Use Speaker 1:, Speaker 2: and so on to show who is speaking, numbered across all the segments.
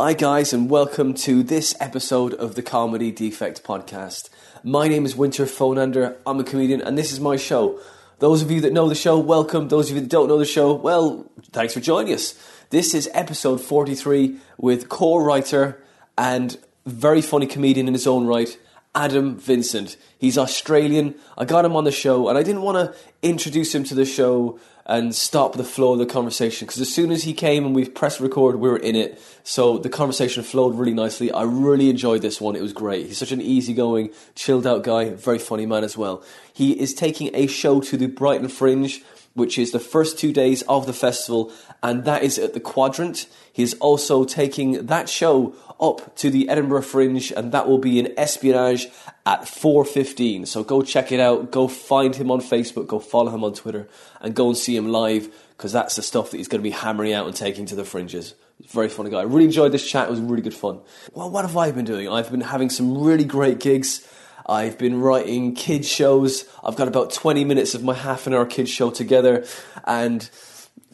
Speaker 1: Hi, guys, and welcome to this episode of the Comedy Defect Podcast. My name is Winter Phonander. I'm a comedian, and this is my show. Those of you that know the show, welcome. Those of you that don't know the show, well, thanks for joining us. This is episode 43 with co writer and very funny comedian in his own right, Adam Vincent. He's Australian. I got him on the show, and I didn't want to introduce him to the show and stop the flow of the conversation because as soon as he came and we pressed record, we were in it. So the conversation flowed really nicely. I really enjoyed this one. It was great. He's such an easygoing, chilled out guy, very funny man as well. He is taking a show to the Brighton Fringe which is the first two days of the festival, and that is at the Quadrant. He's also taking that show up to the Edinburgh Fringe, and that will be in Espionage at 4.15. So go check it out, go find him on Facebook, go follow him on Twitter, and go and see him live, because that's the stuff that he's going to be hammering out and taking to the Fringes. Very funny guy. I really enjoyed this chat, it was really good fun. Well, what have I been doing? I've been having some really great gigs. I've been writing kids shows. I've got about 20 minutes of my half an hour kids show together and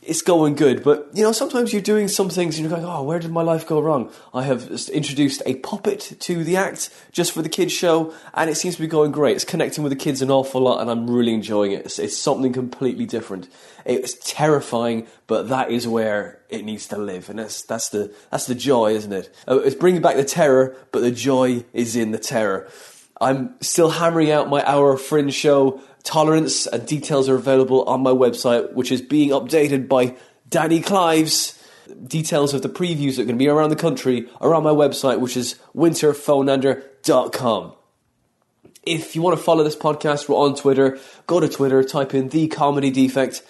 Speaker 1: it's going good. But, you know, sometimes you're doing some things and you're going, oh, where did my life go wrong? I have introduced a puppet to the act just for the kids show and it seems to be going great. It's connecting with the kids an awful lot and I'm really enjoying it. It's, it's something completely different. It's terrifying, but that is where it needs to live. And that's, that's, the, that's the joy, isn't it? Uh, it's bringing back the terror, but the joy is in the terror. I'm still hammering out my hour fringe show. Tolerance and details are available on my website, which is being updated by Danny Clives. Details of the previews that are going to be around the country are on my website, which is winterphonander.com. If you want to follow this podcast, we're on Twitter. Go to Twitter, type in the comedy defect,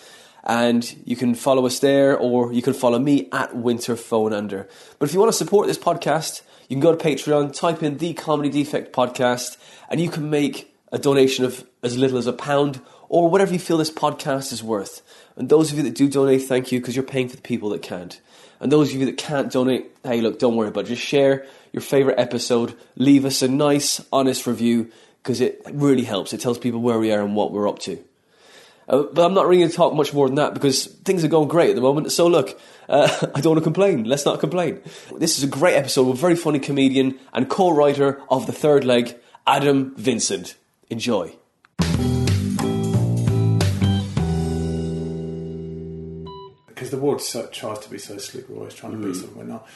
Speaker 1: and you can follow us there, or you can follow me at Winter Phonander. But if you want to support this podcast, you can go to Patreon, type in the Comedy Defect Podcast, and you can make a donation of as little as a pound or whatever you feel this podcast is worth. And those of you that do donate, thank you because you're paying for the people that can't. And those of you that can't donate, hey, look, don't worry about it. Just share your favorite episode, leave us a nice, honest review because it really helps. It tells people where we are and what we're up to. Uh, but I'm not really going to talk much more than that because things are going great at the moment. So look, uh, I don't want to complain. Let's not complain. This is a great episode with a very funny comedian and co-writer of The Third Leg, Adam Vincent. Enjoy.
Speaker 2: Because the world so, tries to be so slick, we're always trying to be something we're not.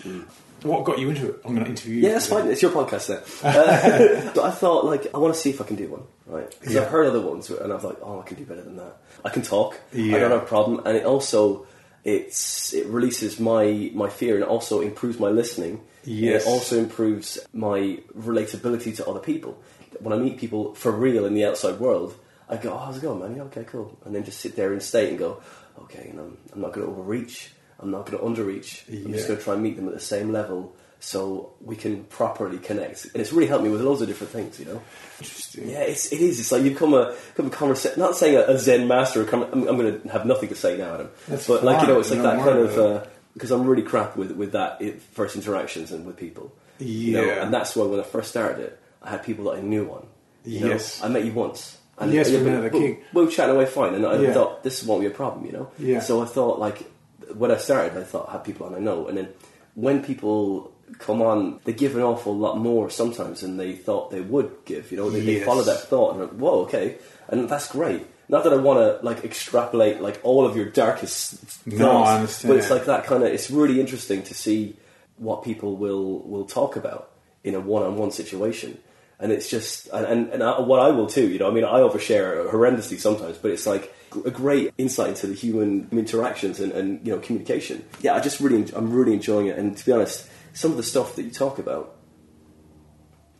Speaker 2: What got you into it? I'm going to interview you.
Speaker 1: Yeah, that's fine. It's your podcast then. Uh, I thought, like, I want to see if I can do one, right? Because
Speaker 2: Yeah.
Speaker 1: I've heard other ones, and I was like, oh, I can do better than that. I can talk. I don't have a problem, and it also it's it releases my my fear, and also improves my listening. and
Speaker 2: Yes.
Speaker 1: it also improves my relatability to other people. When I meet people for real in the outside world, I go, oh, how's it going, man? Yeah, okay, cool. And then just sit there and state and go, okay, you know, I'm not going to overreach. I'm not going to underreach. I'm just going to try and meet them at the same level so we can properly connect. And it's really helped me with loads of different things, you know.
Speaker 2: Interesting.
Speaker 1: Yeah, it's, it is. It's like you become a become a conversation. Not saying a, a Zen master. I'm, I'm going to have nothing to say now, Adam.
Speaker 2: That's
Speaker 1: but like you know, it's like
Speaker 2: don't
Speaker 1: that kind of
Speaker 2: about
Speaker 1: uh, because I'm really crap with with that it, first interactions and with people. You know,
Speaker 2: Yeah.
Speaker 1: and that's why when I first started it, I had people that I knew on. You know?
Speaker 2: Yes.
Speaker 1: I met you once. And
Speaker 2: Yes,
Speaker 1: yeah,
Speaker 2: we
Speaker 1: but
Speaker 2: met at the
Speaker 1: we-
Speaker 2: King.
Speaker 1: We were chatting away fine, and I
Speaker 2: Yeah.
Speaker 1: thought this won't be a problem, you know.
Speaker 2: Yeah.
Speaker 1: So I thought like when I started, I thought I had people on I know, and then when people come on, they give an awful lot more sometimes than they thought they would give. You know, they, they follow that thought, and like, whoa, okay, and that's great. Not that I want to like extrapolate like all of your darkest
Speaker 2: No, I understand.
Speaker 1: but it's like that kind of. It's really interesting to see what people will will talk about in a one on one situation. And it's just, and, and, and I, what I will too, you know, I mean, I overshare horrendously sometimes, but it's like a great insight into the human interactions and, and you know, communication. Yeah, I just really, I'm really enjoying it. And to be honest, some of the stuff that you talk about,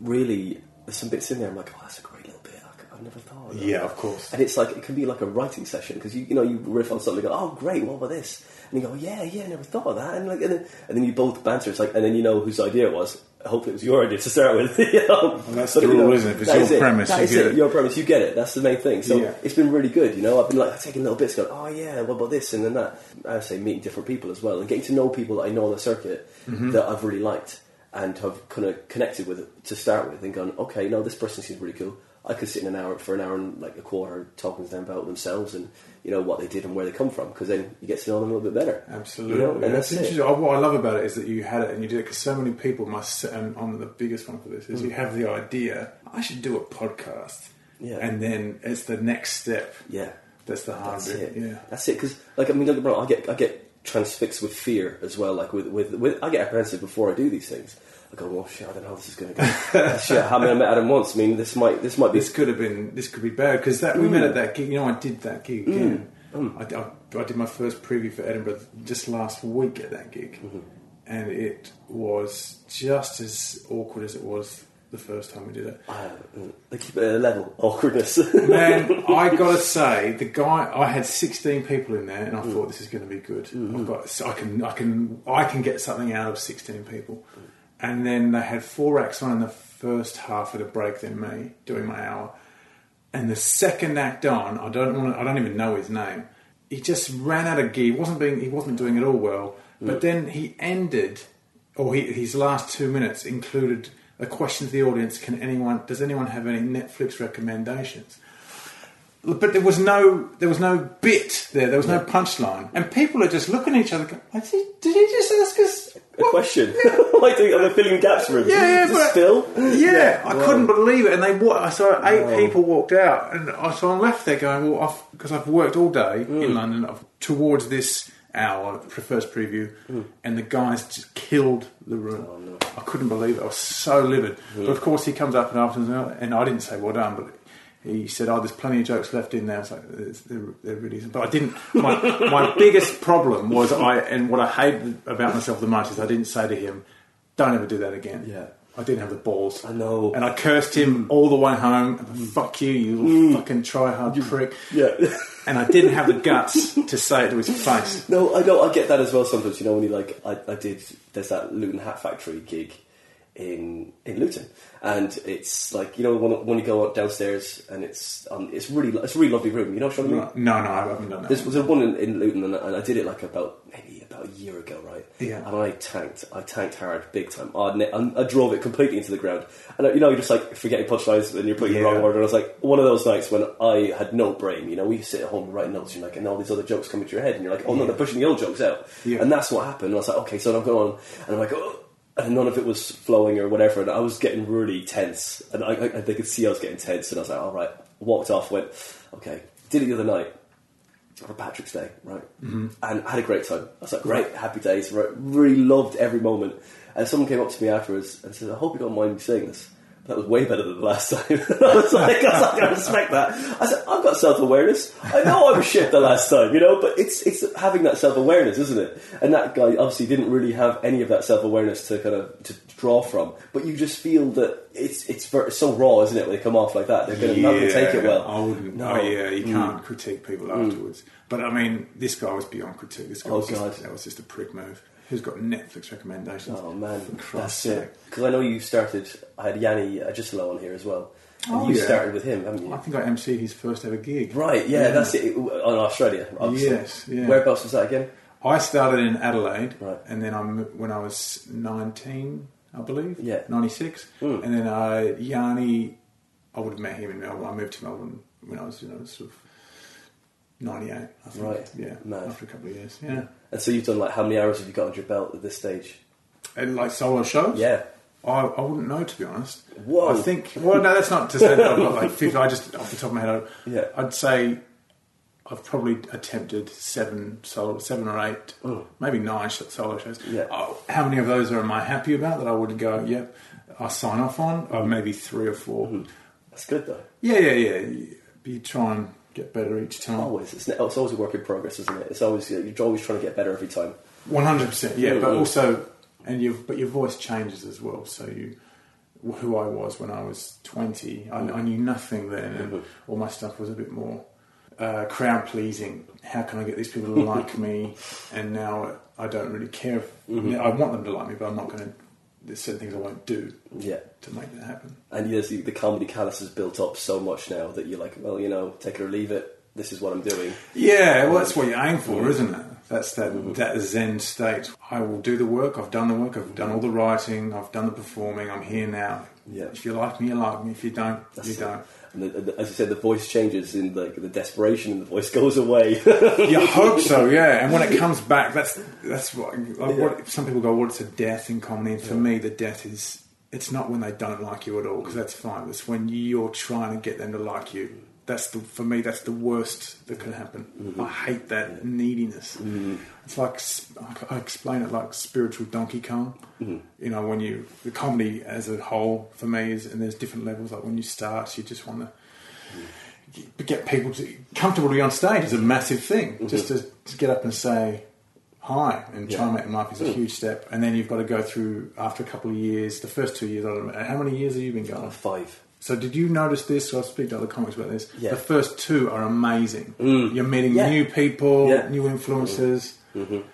Speaker 1: really, there's some bits in there. I'm like, oh, that's a great little bit. I, I've never thought. Of.
Speaker 2: Yeah, of course.
Speaker 1: And it's like it can be like a writing session because you you know you riff on something, and go, oh great, what about this? And you go, yeah, yeah, I never thought of that. And like, and then, and then you both banter. It's like, and then you know whose idea it was. Hopefully, it was your idea to start with. you know?
Speaker 2: And that's
Speaker 1: But,
Speaker 2: the
Speaker 1: you know,
Speaker 2: rule, isn't it? If it's your
Speaker 1: is it.
Speaker 2: premise,
Speaker 1: That
Speaker 2: you get
Speaker 1: it.
Speaker 2: it.
Speaker 1: Your premise, you get it. That's the main thing. So
Speaker 2: Yeah.
Speaker 1: it's been really good. You know, I've been like taking little bits, going, oh yeah, what about this and then that. I would say meeting different people as well and getting to know people that I know on the circuit
Speaker 2: Mm-hmm.
Speaker 1: that I've really liked and have kind of connected with to start with and gone, okay, no, this person seems really cool. I could sit in an hour for an hour and like a quarter talking to them about themselves and you know what they did and where they come from because then you get to know them a little bit better.
Speaker 2: Absolutely,
Speaker 1: You know, and
Speaker 2: that's
Speaker 1: that's it.
Speaker 2: interesting. Oh, uh, What I love about it is that you had it and you did it because so many people must. Sit and I'm the biggest one for this. Is you mm. have the idea. I should do a podcast,
Speaker 1: Yeah.
Speaker 2: and then it's the next step.
Speaker 1: Yeah,
Speaker 2: That's the hard
Speaker 1: that's
Speaker 2: bit.
Speaker 1: it.
Speaker 2: Yeah.
Speaker 1: That's it. Because like I mean, me wrong, I get I get transfixed with fear as well. Like with with, with I get apprehensive before I do these things. I go, well, shit, I don't know how this is going to go. shit, I haven't met Adam once. I mean, this might this might be
Speaker 2: This could have been. This could be bad because that we met at that gig. You know, I did that gig mm. again. Mm. I, I, I did my first preview for Edinburgh just last week at that gig, mm-hmm. and it was just as awkward as it was the first time we did it.
Speaker 1: uh, they keep it at a level awkwardness.
Speaker 2: Man, I gotta say, the guy I had 16 people in there, and I mm. thought this is going to be good. I've mm-hmm. got, so I can, I can, I can get something out of 16 people. And then they had four acts on in the first half of the break, then me doing my hour. And the second act on, I don't want, to, I don't even know his name. He just ran out of gear. He wasn't being, he wasn't doing it all well. But then he ended, or he, his last two minutes included a question to the audience: Can anyone, does anyone have any Netflix recommendations? But there was no, there was no bit there. There was no punchline, and people are just looking at each other. Going, did, he, did he just ask us
Speaker 1: a question. like, I filling gaps for him?
Speaker 2: Yeah, yeah, but-
Speaker 1: Phil?
Speaker 2: Yeah, I
Speaker 1: Wow.
Speaker 2: couldn't believe it. And they, wa- I saw eight people walked out, and I so I'm left there going, well, I've, because I've worked all day
Speaker 1: Mm.
Speaker 2: in London I've, towards this hour, the first preview, and the guys just killed the room.
Speaker 1: Mm. Oh, no.
Speaker 2: I couldn't believe it. I was so livid. But of course, he comes up and afterwards, and I didn't say well done, but. He said, "Oh, there's plenty of jokes left in there." I was like, "There's- "There, there really isn't." But I didn't. My, my biggest problem was I, and what I hated about myself the most is I didn't say to him, "Don't ever do that again."
Speaker 1: Yeah.
Speaker 2: I didn't have the balls.
Speaker 1: I know.
Speaker 2: And I cursed him all the way home. Fuck you, you little mm. fucking try hard prick.
Speaker 1: Yeah.
Speaker 2: And I didn't have the guts to say it to his face.
Speaker 1: No, I know. I get that as well. Sometimes, you know, when you like, I, I did. There's that Luton Hat Factory gig in in Luton, and it's like you know when, when you go downstairs and it's um, it's really it's a really lovely room. You know what I mean?
Speaker 2: No, no, I haven't done that.
Speaker 1: This was a one in, in Luton, and, and I did it like about maybe about a year ago, right?
Speaker 2: Yeah.
Speaker 1: And I tanked, I tanked hard, big time. I, I, I drove it completely into the ground, and you know, you're just like forgetting punchlines and you're putting the wrong order. And I was like one of those nights when I had no brain. You know, we sit at home and write notes, and you're like, and all these other jokes come into your head, and you're like, oh no, they're pushing the old jokes out,
Speaker 2: Yeah.
Speaker 1: and that's what happened. And I was like, okay, so I'm going on, and I'm like, oh. And none of it was flowing or whatever, and I was getting really tense, and I, I, they could see I was getting tense, and I was like, all right, walked off, went, okay, did it the other night, for Patrick's Day, right? Mm-hmm. And I had a great time. I was like, great, happy days. Right? Really loved every moment. And someone came up to me afterwards and said, I hope you don't mind me saying this. That was way better than the last time. I was like, I was like, I respect that. I said, I've got self awareness. I know I was shit the last time, you know, but it's it's having that self awareness, isn't it? And that guy obviously didn't really have any of that self awareness to kind of to draw from. But you just feel that it's it's, it's so raw, isn't it? When they come off like that, they're going to not gonna take it well.
Speaker 2: I wouldn't.
Speaker 1: Oh, no.
Speaker 2: Oh, yeah, you mm. can't critique people mm. afterwards. But I mean, this guy was beyond critique. This guy
Speaker 1: Oh,
Speaker 2: was just, that was just a prick move. Who's got Netflix recommendations?
Speaker 1: Oh man, that's it. Because I know you started. I had Yanni Agisalo on here as well, and
Speaker 2: Oh,
Speaker 1: you
Speaker 2: yeah.
Speaker 1: started with him, haven't you?
Speaker 2: I think I emceed his first ever gig.
Speaker 1: Right, yeah, that's it. On Australia, obviously.
Speaker 2: Yes, yeah.
Speaker 1: Whereabouts was that again?
Speaker 2: I started in Adelaide,
Speaker 1: Right.
Speaker 2: and then I when I was nineteen, I believe,
Speaker 1: Yeah.
Speaker 2: ninety six,
Speaker 1: Mm.
Speaker 2: and then I Yanni, I would have met him in Melbourne. I moved to Melbourne when I was, you know, sort of ninety eight. I think.
Speaker 1: Right.
Speaker 2: yeah,
Speaker 1: Mad.
Speaker 2: after a couple of years, yeah,
Speaker 1: And so you've done like how many hours have you got under your belt at this stage?
Speaker 2: and like solo shows.
Speaker 1: Yeah.
Speaker 2: I, I wouldn't know to be honest.
Speaker 1: Whoa.
Speaker 2: I think. Well, no, that's not to say that I've got like fifty. I just off the top of my head, I,
Speaker 1: Yeah.
Speaker 2: I'd say I've probably attempted seven solo, seven or eight,
Speaker 1: Oh.
Speaker 2: maybe nine solo shows.
Speaker 1: Yeah.
Speaker 2: Oh, how many of those am I happy about that I would go? Yep, I sign off on. Or maybe three or 4 mm-hmm.
Speaker 1: That's good though.
Speaker 2: Yeah, yeah, yeah. You try and get better each time.
Speaker 1: Always, it's, it's always a work in progress, isn't it? It's always you're always trying to get better every time.
Speaker 2: One hundred percent, yeah. But also, and you but your voice changes as well. So you, who I was when I was twenty, I, I knew nothing then, and
Speaker 1: Mhm.
Speaker 2: all my stuff was a bit more uh, crowd pleasing. How can I get these people to like me? And now I don't really care. If, I want them to like me, but I'm not going to. There's certain things I won't do
Speaker 1: Yeah.
Speaker 2: to make that happen.
Speaker 1: And yes, the, the comedy callus has built up so much now that you're like, well, you know, take it or leave it. This is what I'm doing.
Speaker 2: Yeah, well, that's what you aim for, isn't it? That's that that Zen state. I will do the work. I've done the work. I've done all the writing. I've done the performing. I'm here now.
Speaker 1: Yeah.
Speaker 2: If you like me, you like me. If you don't,
Speaker 1: That's
Speaker 2: you
Speaker 1: it.
Speaker 2: don't.
Speaker 1: And the, the, as you said, the voice changes, in like the desperation in the voice goes away.
Speaker 2: You hope so, yeah. And when it comes back, that's that's what, like what some people go. What's a death in comedy? And for me, the death is it's not when they don't like you at all because that's fine. It's when you're trying to get them to like you. That's the for me. That's the worst that can happen.
Speaker 1: Mm-hmm.
Speaker 2: I hate that neediness. It's like I explain it like spiritual Donkey Kong.
Speaker 1: Mm-hmm.
Speaker 2: You know, when you the comedy as a whole for me is, and there's different levels. Like when you start, you just want to get people to comfortable to be on stage is a massive thing. Just to, to get up and say hi and try and make them laugh is a huge step. And then you've got to go through after a couple of years. The first two years, I don't know, how many years have you been going?
Speaker 1: Five.
Speaker 2: So did you notice this? I'll speak to other comics about this.
Speaker 1: Yeah.
Speaker 2: The first two are amazing. Mm. You're meeting
Speaker 1: Yeah.
Speaker 2: new people,
Speaker 1: Yeah.
Speaker 2: new influences, mm-hmm. Mm-hmm.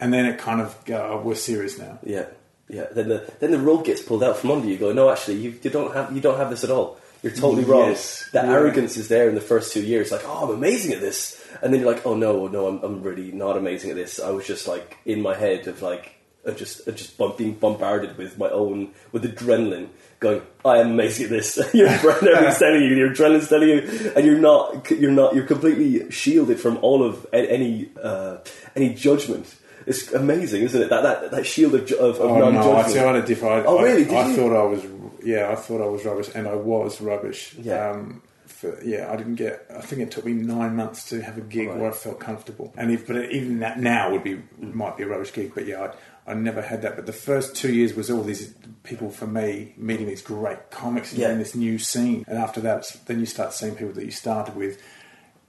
Speaker 2: and then it kind of oh, we're serious now.
Speaker 1: Yeah, yeah. Then the then the rug gets pulled out from under you. you Go, no, actually, you, you don't have you don't have this at all. You're totally wrong.
Speaker 2: Yes.
Speaker 1: That arrogance is there in the first two years. Like, oh, I'm amazing at this, and then you're like, oh no, no, I'm, I'm really not amazing at this. I was just like in my head of like, of just of just being bombarded with my own with adrenaline. Going, I am amazing at this. your everything's telling you, your adrenaline's telling you, and you're not. You're not. You're completely shielded from all of any uh, any judgment. It's amazing, isn't it? That that, that shield of, of, of
Speaker 2: Oh no, I
Speaker 1: non-judgment.
Speaker 2: see. I had a different.
Speaker 1: Oh, really?
Speaker 2: I,
Speaker 1: Did
Speaker 2: I
Speaker 1: you?
Speaker 2: thought I was. Yeah, I thought I was rubbish, and I was rubbish.
Speaker 1: Yeah.
Speaker 2: Um, for, yeah, I didn't get. I think it took me nine months to have a gig where I felt comfortable, and if, but even that now would be might be a rubbish gig. But yeah, I, never had that. But the first two years was all these people for me meeting these great comics and
Speaker 1: Yeah.
Speaker 2: in this new scene, and after that, then you start seeing people that you started with.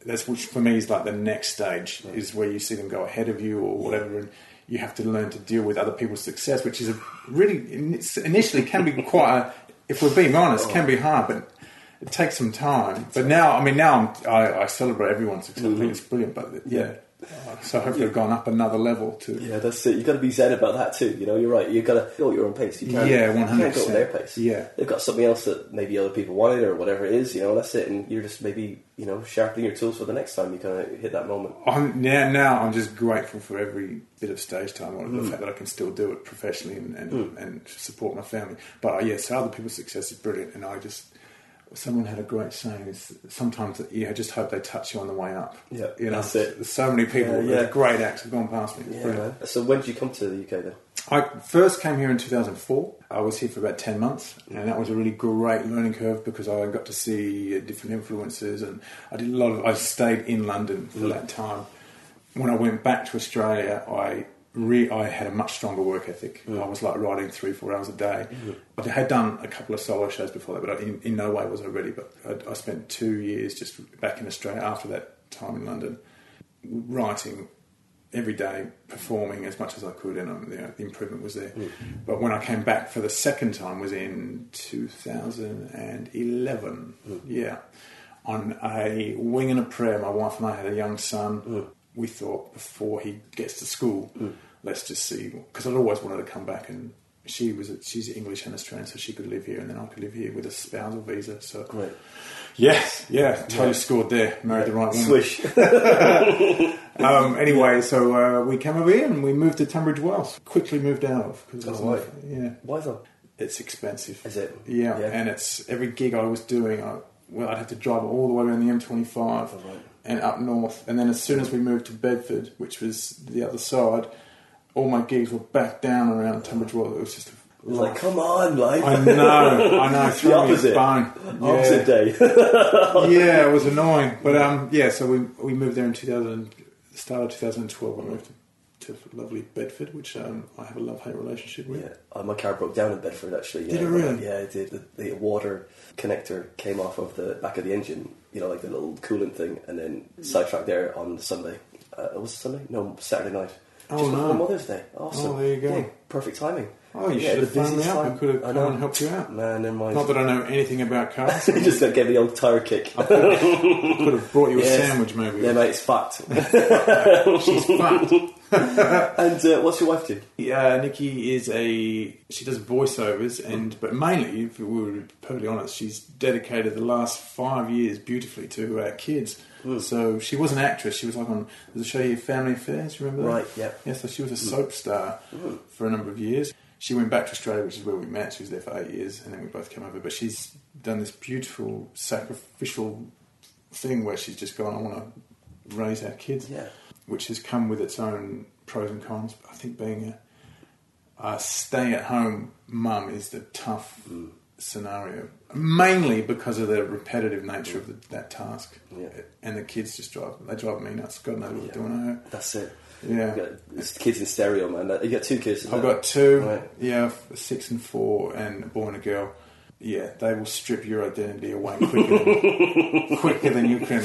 Speaker 2: That's which for me is like the next stage is where you see them go ahead of you or whatever, and you have to learn to deal with other people's success, which is a really initially can be quite. A, if we're being honest, can be hard, but it takes some time. But now, I mean, now I'm, I, I celebrate everyone's success. I think mm-hmm. it's brilliant. But yeah, Uh, so hopefully I've gone up another level too.
Speaker 1: Yeah, that's it. You've got to be zen about that too. You know, you're right. You've got to go at your own pace. You can't,
Speaker 2: Yeah,
Speaker 1: go
Speaker 2: 100%.
Speaker 1: at their pace.
Speaker 2: Yeah.
Speaker 1: they've got something else that maybe other people wanted or whatever it is. You know, that's it. And you're just maybe you know sharpening your tools for the next time you kind of hit that moment.
Speaker 2: I'm, now, now I'm just grateful for every bit of stage time, or
Speaker 1: Mm.
Speaker 2: the fact that I can still do it professionally and, and, and support my family. But uh, yeah, so other people's success is brilliant, and I just someone had a great saying: is sometimes you just hope they touch you on the way up.
Speaker 1: Yeah,
Speaker 2: you know,
Speaker 1: that's it.
Speaker 2: There's so many people,
Speaker 1: Yeah, yeah.
Speaker 2: with great acts have gone past me. It's
Speaker 1: Yeah,
Speaker 2: brilliant.
Speaker 1: man. So when did you come to the UK then?
Speaker 2: I first came here in 2004. I was here for about 10 months, and that was a really great learning curve because I got to see different influences, and I did a lot of. I stayed in London for mm. that time. When I went back to Australia, I re, I had a much stronger work ethic. I was like writing three, four hours a day. I had done a couple of solo shows before that, but I, in, in no way was I ready. But I, I spent two years just back in Australia after that time in London, writing every day performing as much as I could, and um, you know, the improvement was there. But when I came back for the second time was in 2011. Yeah, on a wing and a prayer. My wife and I had a young son. We thought before he gets to school, let's just see because I'd always wanted to come back and. She was she's English and Australian, so she could live here, and then I could live here with a spousal visa. So
Speaker 1: Great.
Speaker 2: yes, yeah, totally scored there. Married the right woman.
Speaker 1: Swish.
Speaker 2: Um, anyway, so uh, we came over here and we moved to Tunbridge Wells. Quickly moved out of because
Speaker 1: Oh, right.
Speaker 2: yeah,
Speaker 1: Why that?
Speaker 2: it's expensive.
Speaker 1: Is it?
Speaker 2: Yeah,
Speaker 1: Yeah.
Speaker 2: and it's every gig I was doing. I, well, I'd have to drive all the way around the M25
Speaker 1: right.
Speaker 2: and up north, and then as soon as we moved to Bedford, which was the other side, all my gigs were back down around Wells. It was just.
Speaker 1: Like, come on, life.
Speaker 2: I know, I know.
Speaker 1: the opposite.
Speaker 2: bone.
Speaker 1: Opposite day.
Speaker 2: yeah, it was annoying. But um, yeah, so we we moved there in 2000, the start of 2012. I moved to, to lovely Bedford, which um, I have a love hate relationship with.
Speaker 1: Yeah, uh, my car broke down in Bedford actually.
Speaker 2: Did
Speaker 1: yeah.
Speaker 2: it really?
Speaker 1: Yeah, it did. The, the water connector came off of the back of the engine, you know, like the little coolant thing, and then sidetracked there on Sunday. Uh, was it Sunday? No, Saturday night.
Speaker 2: Oh,
Speaker 1: Just before
Speaker 2: no.
Speaker 1: Mother's Day. Awesome.
Speaker 2: Oh, there you go.
Speaker 1: Yeah, perfect timing.
Speaker 2: Oh, you
Speaker 1: Yeah,
Speaker 2: should have phoned me up. I could have
Speaker 1: I
Speaker 2: come and helped you out.
Speaker 1: Man, never mind.
Speaker 2: Not that I know anything about cars.
Speaker 1: you just gave me the old tire kick.
Speaker 2: I could have brought you a
Speaker 1: Yes.
Speaker 2: sandwich, maybe.
Speaker 1: yeah, mate, it's fact.
Speaker 2: She's fat.
Speaker 1: and uh, what's your wife do?
Speaker 2: Yeah, Nikki is a she does voiceovers and but mainly, if we were perfectly honest, she's dedicated the last five years beautifully to uh, kids. So she was an actress. She was like on there's a show here, Family Affairs. Remember that?
Speaker 1: Right, yeah.
Speaker 2: Yeah, so she was a soap star for a number of years. she went back to Australia, which is where we met. She was there for eight years, and then we both came over. But she's done this beautiful sacrificial thing where she's just gone, I want to raise our kids,
Speaker 1: Yeah.
Speaker 2: Which has come with its own pros and cons. But I think being a, a stay-at-home mum is the tough
Speaker 1: Mm.
Speaker 2: scenario, mainly because of the repetitive nature of the, that task.
Speaker 1: Yeah.
Speaker 2: And the kids just drive they drive me nuts. God knows what
Speaker 1: Yeah.
Speaker 2: they're doing at home.
Speaker 1: That's it.
Speaker 2: Yeah.
Speaker 1: It's kids in stereo, man. You got two kids.
Speaker 2: I've
Speaker 1: that-
Speaker 2: got two,
Speaker 1: Right.
Speaker 2: yeah, six and four, and a boy and a girl. Yeah, they will strip your identity away quicker than, quicker than you can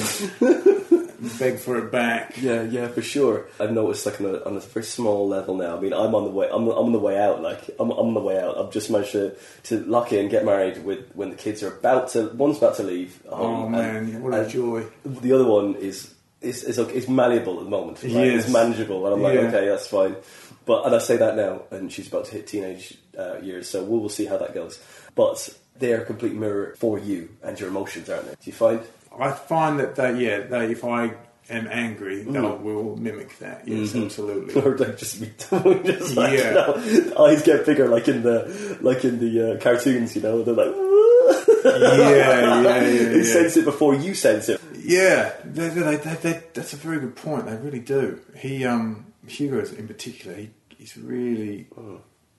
Speaker 2: beg for it back.
Speaker 1: Yeah, yeah, for sure. I've noticed like on a, on a very small level now. I mean, I'm on the way. I'm, I'm on the way out. Like I'm, I'm on the way out. I've just managed to, to lock in, get married with when the kids are about to. One's about to leave. home,
Speaker 2: Oh
Speaker 1: and-
Speaker 2: man, what a
Speaker 1: and
Speaker 2: joy!
Speaker 1: The other one is is is, malleable at the moment. Right?
Speaker 2: Yes.
Speaker 1: It's manageable, and I'm like,
Speaker 2: Yeah.
Speaker 1: okay, that's fine. But and I say that now, and she's about to hit teenage uh, years, so we will see how that goes. But they are a complete mirror for you and your emotions, aren't they? Do you find?
Speaker 2: I find that they, yeah, they, if I am angry,
Speaker 1: Mm.
Speaker 2: they will mimic that. Yes,
Speaker 1: Mm-hmm.
Speaker 2: absolutely.
Speaker 1: or like just be just like,
Speaker 2: Yeah.
Speaker 1: you know, eyes get bigger like in the like in the uh, cartoons you know they're like
Speaker 2: yeah, yeah, yeah,
Speaker 1: they
Speaker 2: yeah.
Speaker 1: sense it before you sense it
Speaker 2: Yeah, they, they, they, they, that's a very good point. They really do. He, um, Hugo in particular, he, he's really,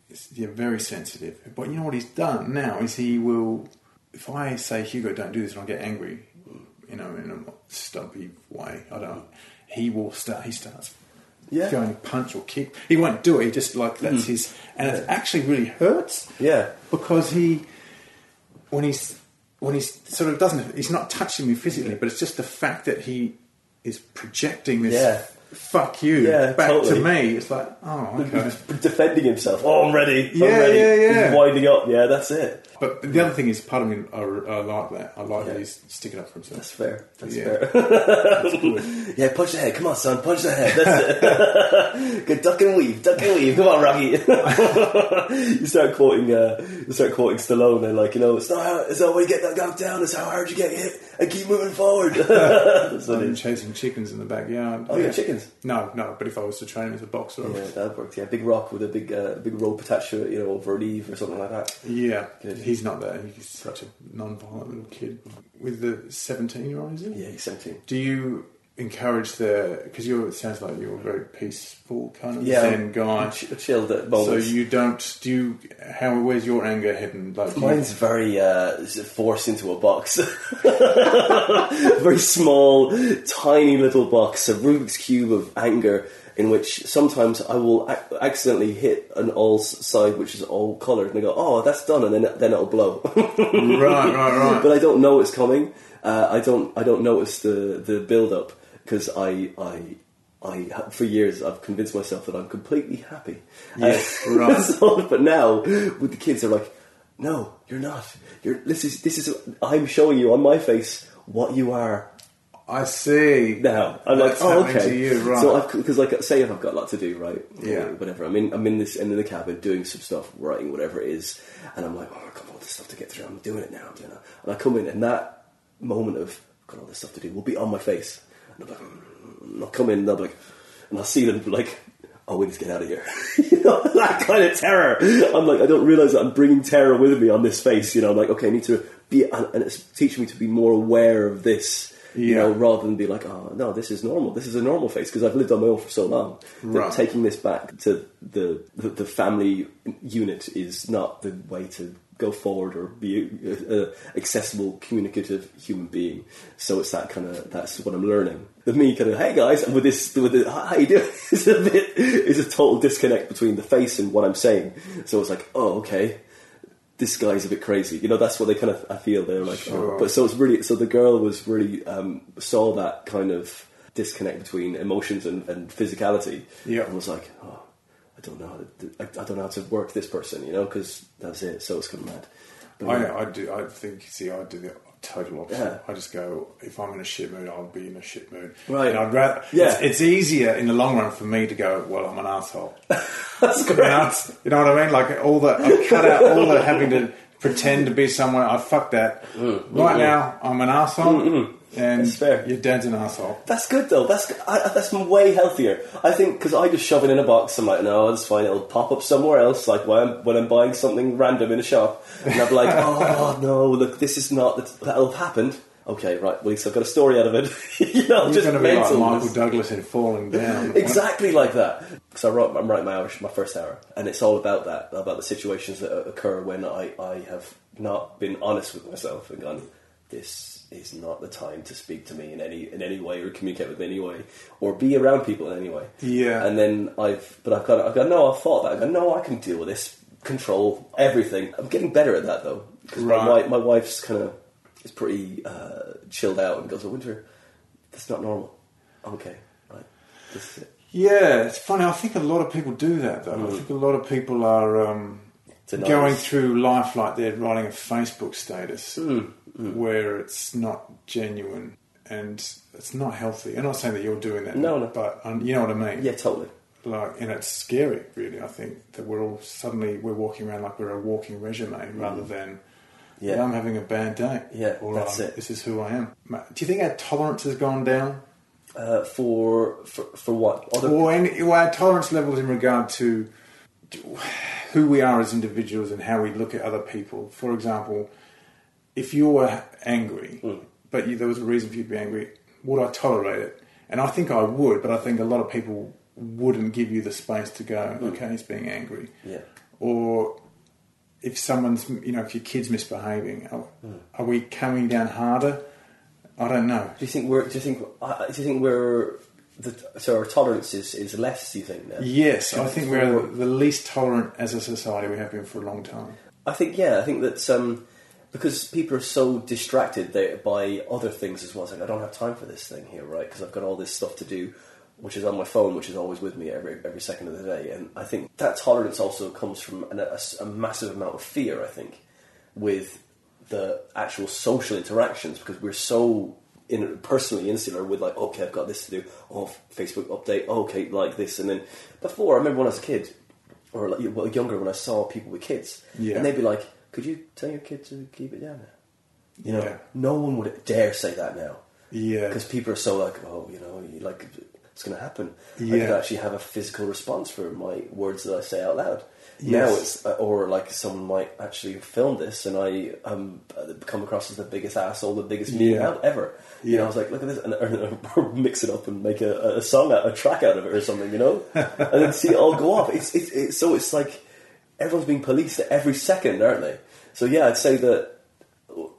Speaker 2: he's, yeah, very sensitive. But you know what he's done now is he will, if I say Hugo, don't do this, and I get angry, you know, in a stumpy way, I don't. He will start. He starts
Speaker 1: Yeah.
Speaker 2: going punch or kick. He won't do it. He just like that's hmm. his, and it actually really hurts
Speaker 1: yeah
Speaker 2: because he when he's when he's sort of doesn't he's not touching me physically but it's just the fact that he is projecting this
Speaker 1: Yeah.
Speaker 2: fuck you
Speaker 1: Yeah,
Speaker 2: back
Speaker 1: totally.
Speaker 2: to me it's like oh okay
Speaker 1: defending himself oh I'm ready I'm
Speaker 2: Yeah,
Speaker 1: ready
Speaker 2: yeah, yeah.
Speaker 1: he's winding up yeah that's it
Speaker 2: but the other thing is part of me I, I like that. I like that he's sticking up for himself.
Speaker 1: That's fair. That's
Speaker 2: Yeah.
Speaker 1: fair.
Speaker 2: That's
Speaker 1: yeah punch the head. Come on son. Punch the head. That's it. Good duck and weave duck and weave come on Rocky. You start quoting uh, you start quoting Stallone and like you know it's not how, it's not how you get that knocked down. It's how hard you get hit and keep moving forward. That's what it
Speaker 2: I'm
Speaker 1: is.
Speaker 2: chasing chickens in the backyard.
Speaker 1: Oh yeah chickens?
Speaker 2: No no but if I was to train him as a boxer I
Speaker 1: Yeah,
Speaker 2: would-
Speaker 1: that worked. Yeah, big rock with a big, uh, big rope attached to it, you know, over an eave or something like that.
Speaker 2: yeah.
Speaker 1: Good.
Speaker 2: He's not there. he's such a non-violent little kid with the 17 year old is it
Speaker 1: Yeah, he's seventeen.
Speaker 2: Do you encourage the because you it sounds like you're a very peaceful kind of
Speaker 1: Yeah,
Speaker 2: zen guy.
Speaker 1: Ch- chilled at
Speaker 2: So you don't do you how where's your anger heading? Like do you-
Speaker 1: Mine's very uh, forced into a box. very small, tiny little box, a Rubik's cube of anger, in which sometimes I will ac- accidentally hit an all side which is all coloured, and I go, "Oh, that's done," and then then it'll blow.
Speaker 2: right, right, right.
Speaker 1: but I don't know it's coming. Uh, I don't. I don't notice the the build up because I I. I, for years, I've convinced myself that I'm completely happy.
Speaker 2: Yes,
Speaker 1: Uh,
Speaker 2: right.
Speaker 1: so- but now, with the kids, they're like, "No, you're not. You're. This is. This is. I'm showing you on my face what you are
Speaker 2: I see.
Speaker 1: now." I'm
Speaker 2: That's
Speaker 1: like, "Oh, okay."
Speaker 2: to you, right.
Speaker 1: So, because like, say if I've got a lot to do, right?
Speaker 2: Yeah.
Speaker 1: Whatever. I'm in. I'm in this. in the cabin doing some stuff, writing whatever it is, and I'm like, "Oh, I've got all this stuff to get through. I'm doing it now. I'm doing it." And I come in, and that moment of "I've got all this stuff to do will be on my face, and I'm like, mm, I'll come in, and I'll be like, and I'll see them like. Oh, we need to get out of here. you know, that kind of terror. I'm like, I don't realize that I'm bringing terror with me on this face. You know, I'm like, okay, I need to be, and it's teaching me to be more aware of this. You
Speaker 2: Yeah.
Speaker 1: know, rather than be like, oh no, this is normal. This is a normal face because I've lived on my own for so long. That taking this back to the, the the family unit is not the way to go forward or be a, a accessible, communicative human being. So it's that kind of that's what I'm learning. The me kind of hey guys, with this with the how you doing is a bit is a total disconnect between the face and what I'm saying. So it's like oh okay this guy's a bit crazy. You know, that's what they kind of I feel they're like.
Speaker 2: Sure.
Speaker 1: Oh. But so it's really so the girl was really um, saw that kind of disconnect between emotions and, and physicality.
Speaker 2: Yeah.
Speaker 1: and was like, oh, I don't know, how to, I, I don't know how to work this person. You know, because that's it. So it's kind of mad. But, yeah.
Speaker 2: I, I do. I think. See, I do the total opposite.
Speaker 1: Yeah.
Speaker 2: I just go. If I'm in a shit mood, I'll be in a shit mood.
Speaker 1: Right.
Speaker 2: And I'd rather.
Speaker 1: Yeah.
Speaker 2: It's, it's easier in the long run for me to go. Well, I'm an asshole.
Speaker 1: that's
Speaker 2: You
Speaker 1: great.
Speaker 2: know, you know what I mean? Like all the I've cut out all the having to pretend to be someone. I fuck that. Mm. right now, I'm an asshole, and
Speaker 1: That's fair.
Speaker 2: your dad's an asshole.
Speaker 1: That's good though. That's I, that's way healthier. I think because I just shove it in a box. I'm like, no, it's fine. It'll pop up somewhere else. Like when I'm when I'm buying something random in a shop, and I'm like, oh no, look, this is not that'll have happened. Okay, right. Well, I've got a story out of it. you know,
Speaker 2: You're
Speaker 1: just
Speaker 2: going to be like. Michael Douglas in Falling Down.
Speaker 1: exactly like that. Because I wrote, I'm writing my hour, my first hour, and it's all about that, about the situations that occur when I, I have not been honest with myself and gone, this is not the time to speak to me in any in any way or communicate with me in any way or be around people in any way.
Speaker 2: Yeah.
Speaker 1: And then I've, but I've got, I've got no, I've thought that. I go, no, I can deal with this, control everything. I'm getting better at that though. Because
Speaker 2: Right.
Speaker 1: wi- my wife's kind of is pretty uh, chilled out and goes, oh, Winter, that's not normal. Okay, right, this is it.
Speaker 2: Yeah, it's funny. I think a lot of people do that, though. I think a lot of people are um, going through life like they're writing a Facebook status where it's not genuine and it's not healthy. I'm not saying that you're doing that,
Speaker 1: No, no.
Speaker 2: but um, you know what I mean.
Speaker 1: Yeah, totally.
Speaker 2: Like, and it's scary, really. I think that we're all suddenly we're walking around like we're a walking resume rather than.
Speaker 1: Yeah.
Speaker 2: "Well, I'm having a bad day.
Speaker 1: Yeah,
Speaker 2: or
Speaker 1: that's
Speaker 2: um,
Speaker 1: it.
Speaker 2: This is who I am. Do you think our tolerance has gone down?
Speaker 1: Uh, for, for for what? Other,
Speaker 2: or any, or our tolerance levels in regard to who we are as individuals and how we look at other people. For example, if you were angry, but you, there was a reason for you to be angry, would I tolerate it? And I think I would, but I think a lot of people wouldn't give you the space to go, okay, he's being angry.
Speaker 1: Yeah.
Speaker 2: Or if someone's, you know, if your kid's misbehaving, are, are we coming down harder? I don't know.
Speaker 1: do you think we're? Do you think? Uh, do you think we're? The, so our tolerance is, is less. Do you think now?
Speaker 2: Yes, I think we're the least tolerant as a society we have been for a long time.
Speaker 1: I think yeah. I think that um, because people are so distracted by other things as well. It's like I don't have time for this thing here, right? Because I've got all this stuff to do, which is on my phone, which is always with me every every second of the day. And I think that tolerance also comes from an, a, a massive amount of fear. I think with the actual social interactions because we're so in, personally insular with like okay I've got this to do oh Facebook update oh, okay like this and then before I remember when I was a kid or like well, younger when I saw people with kids
Speaker 2: Yeah.
Speaker 1: and they'd be like could you tell your kid to keep it down now you know
Speaker 2: Yeah.
Speaker 1: no one would dare say that now
Speaker 2: Yeah.
Speaker 1: because people are so like oh you know like it's going to happen I
Speaker 2: Yeah.
Speaker 1: could actually have a physical response for my words that I say out loud
Speaker 2: Yes.
Speaker 1: now it's uh, or like someone might actually film this and I um come across as the biggest asshole, the biggest
Speaker 2: Yeah.
Speaker 1: out ever. You know, I was like, look at this, and, or, mix it up and make a, a song, out, a track out of it or something, you know, and then see it all go off. It's, it's, it's so it's like everyone's being policed every second, aren't they? So yeah, I'd say that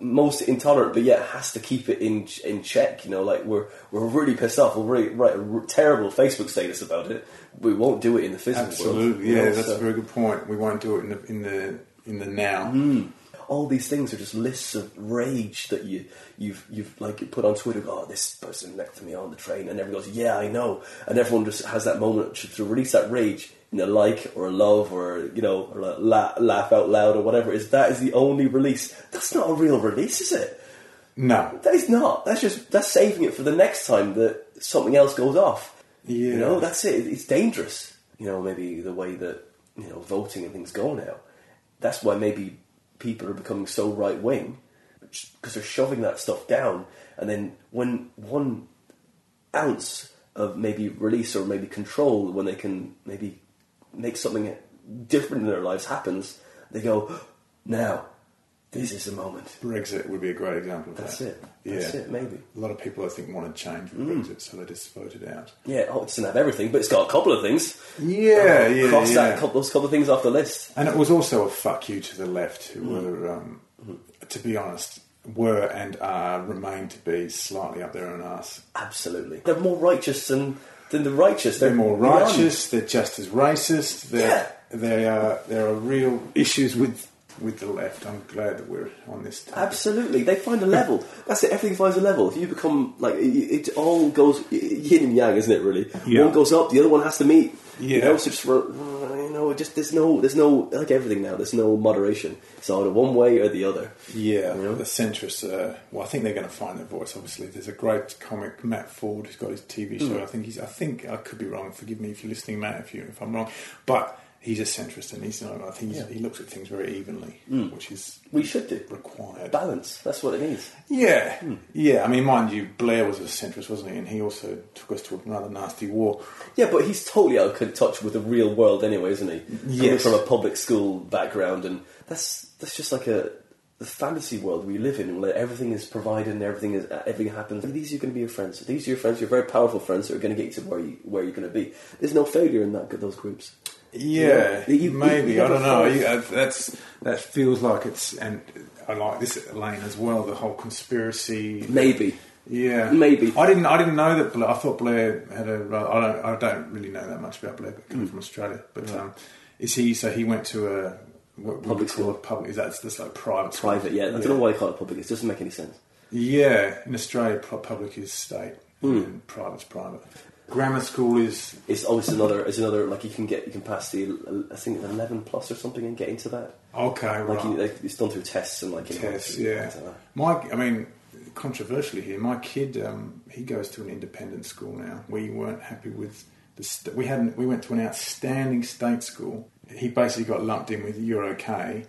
Speaker 1: most intolerant, but yet has to keep it in in check. You know, like we're we're really pissed off. We'll really write a r- terrible Facebook status about it. We won't do it in the physical world.
Speaker 2: Absolutely,
Speaker 1: you
Speaker 2: yeah,
Speaker 1: know,
Speaker 2: that's
Speaker 1: so-
Speaker 2: a very good point. We won't do it in the in the in the now.
Speaker 1: Mm. all these things are just lists of rage that you you've you've like put on Twitter. Oh, this person next to me on the train, and everyone goes, "Yeah, I know," and everyone just has that moment to, to release that rage in a like or a love or you know or a la- laugh out loud or whatever. Is that is the only release? That's not a real release, is it?
Speaker 2: No,
Speaker 1: That is not. That's just that's saving it for the next time that something else goes off.
Speaker 2: Yeah.
Speaker 1: You know, that's it. It's dangerous. You know, maybe the way that you know voting and things go now. That's why maybe people are becoming so right wing because they're shoving that stuff down, and then when one ounce of maybe release or maybe control, when they can maybe make something different in their lives happens, they go now. This is the moment.
Speaker 2: Brexit would be a great example of
Speaker 1: That's
Speaker 2: that.
Speaker 1: it. That's
Speaker 2: yeah.
Speaker 1: it, maybe.
Speaker 2: A lot of people, I think, want to change with
Speaker 1: Mm.
Speaker 2: Brexit, so they just voted out.
Speaker 1: Yeah, oh, it doesn't have everything, but it's got a couple of things.
Speaker 2: Yeah,
Speaker 1: Oh,
Speaker 2: yeah,
Speaker 1: Cross
Speaker 2: yeah.
Speaker 1: that couple, those couple of things off the list.
Speaker 2: And it was also a fuck you to the left, who
Speaker 1: Mm.
Speaker 2: were, um, to be honest, were and are remain to be slightly up their own arse.
Speaker 1: Absolutely, they're more righteous than than the righteous.
Speaker 2: They're more
Speaker 1: beyond.
Speaker 2: righteous. They're just as racist. They're, They are. There are real issues with with the left. I'm glad that we're on this. Topic.
Speaker 1: Absolutely, they find a level. That's it. Everything finds a level. If you become like it, it all goes yin and yang, isn't it? Really,
Speaker 2: Yeah.
Speaker 1: one goes up, the other one has to meet. You
Speaker 2: Yeah.
Speaker 1: know, so just you know, just there's no there's no like everything now. There's no moderation. It's either one way or the other.
Speaker 2: Yeah,
Speaker 1: You know?
Speaker 2: the centrists. Uh, well, I think they're going to find their voice. Obviously, there's a great comic, Matt Forde, who's got his TV show.
Speaker 1: Hmm.
Speaker 2: I think he's. I think I could be wrong. Forgive me if you're listening, Matt, if you if I'm wrong. But he's a centrist, and he's not. I think he's,
Speaker 1: Yeah.
Speaker 2: he looks at things very evenly,
Speaker 1: Mm.
Speaker 2: which is
Speaker 1: We should do
Speaker 2: required.
Speaker 1: balance. That's what it needs.
Speaker 2: Yeah,
Speaker 1: Hmm.
Speaker 2: yeah. I mean, mind you, Blair was a centrist, wasn't he? And he also took us to another nasty war.
Speaker 1: Yeah, but he's totally out of touch with the real world anyway, isn't he? Coming from a public school background, and that's that's just like a the fantasy world we live in, where everything is provided and everything is everything happens. These are going to be your friends. These are your friends. Your very powerful friends that are going to get you to where you where you're going to be. There's no failure in that those groups.
Speaker 2: Yeah,
Speaker 1: Yeah, you-
Speaker 2: maybe
Speaker 1: you
Speaker 2: I don't know. You, that's that feels like it's, and I like this lane as well. The whole conspiracy.
Speaker 1: Maybe.
Speaker 2: Yeah,
Speaker 1: Maybe.
Speaker 2: I didn't. I didn't know that. Blair, I thought Blair had a. I don't. I don't really know that much about Blair, but
Speaker 1: Mm.
Speaker 2: coming from Australia. But um, is he? So he went to a what
Speaker 1: Public school.
Speaker 2: public. Is that that's like private? school?
Speaker 1: Private, yeah. I don't know why you call it public. It doesn't make any sense.
Speaker 2: Yeah, in Australia, public is state,
Speaker 1: Hmm.
Speaker 2: and private's private. Grammar school is
Speaker 1: It's always another. It's another like you can get you can pass the I think eleven plus or something and get into that.
Speaker 2: okay.
Speaker 1: Like,
Speaker 2: right.
Speaker 1: you, like it's done through tests and like
Speaker 2: Tests, yeah. My, I mean, controversially here, my kid, um, he goes to an independent school now. We weren't happy with the. St- we hadn't. We went to an outstanding state school. He basically got lumped in with you're okay,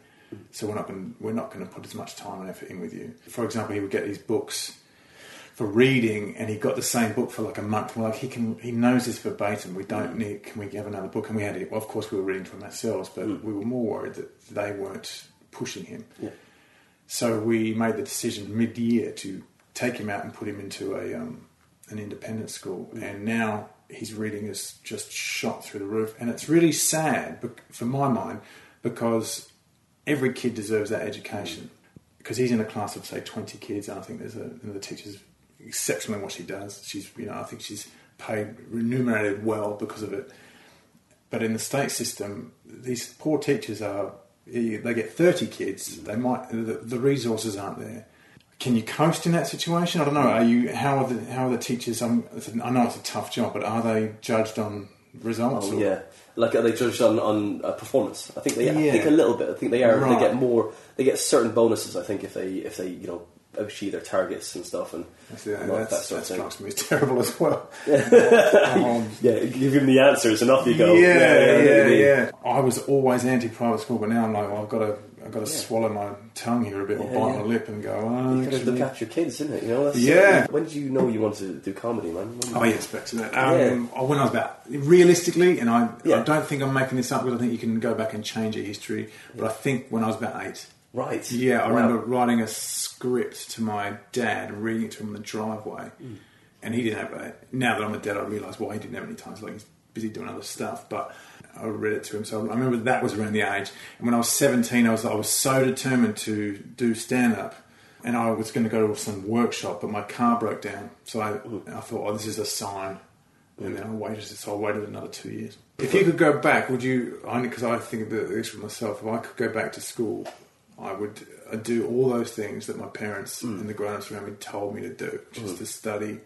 Speaker 2: so we're not going. We're not going to put as much time and effort in with you. For example, he would get these books for reading, and he got the same book for like a month. We're like, he can, he knows this verbatim. We don't mm. need. Can we have another book? And we had it. Well, of course, we were reading from ourselves, but mm. we were more worried that they weren't pushing him.
Speaker 1: Yeah.
Speaker 2: So we made the decision mid-year to take him out and put him into a um, an independent school, mm. and now his reading is just shot through the roof, and it's really sad, for my mind, because every kid deserves that education. Because he's in a class of say twenty kids, and I think there's a the teacher's exceptional in what she does. She's you know I think she's paid remunerated well because of it. But in the state system, these poor teachers are they get 30 kids. They might the, the resources aren't there. Can you coast in that situation? I don't know. Are you how are the how are the teachers? Um, I know it's a tough job, but are they judged on results?
Speaker 1: Oh
Speaker 2: or-
Speaker 1: yeah, like are they judged on on uh, performance? I think they.
Speaker 2: yeah.
Speaker 1: I think a little bit. I think they are. They get more. They get certain bonuses. I think if they if they you know achieve their targets and stuff and,
Speaker 2: yeah,
Speaker 1: and that sort
Speaker 2: that
Speaker 1: of thing.
Speaker 2: strikes me as terrible as well. Um,
Speaker 1: Yeah, give them the answers and off you go.
Speaker 2: Yeah,
Speaker 1: I know
Speaker 2: yeah, yeah. I was always anti-private school, but now I'm like, well, I've got to, I've got to swallow my tongue here a bit, or bite
Speaker 1: yeah.
Speaker 2: my lip, and go. Oh,
Speaker 1: You gotta
Speaker 2: actually-
Speaker 1: look after your kids, isn't it? You know.
Speaker 2: Yeah.
Speaker 1: when did you know you wanted to do comedy, man? When-
Speaker 2: Oh yes, back to that. Um, When I was about realistically, and I,
Speaker 1: Yeah.
Speaker 2: I don't think I'm making this up because I think you can go back and change a history. But I think when I was about eight,
Speaker 1: Right.
Speaker 2: yeah, I
Speaker 1: Wow.
Speaker 2: remember writing a script to my dad, and reading it to him in the driveway,
Speaker 1: Mm.
Speaker 2: and he didn't have. Now that I'm a dad, I realise why he didn't have any time. It's like he's busy doing other stuff, but. I read it to him, so I remember that was around the age. And when I was 17, I was I was so determined to do stand up, and I was going to go to some workshop, but my car broke down. So I, I thought, oh, this is a sign. And then I waited, so I waited another two years. If you could go back, would you? Because I think of this for myself. If I could go back to school, I would I'd do all those things that my parents hmm. and the grown-ups around me told me to do, just hmm. to study,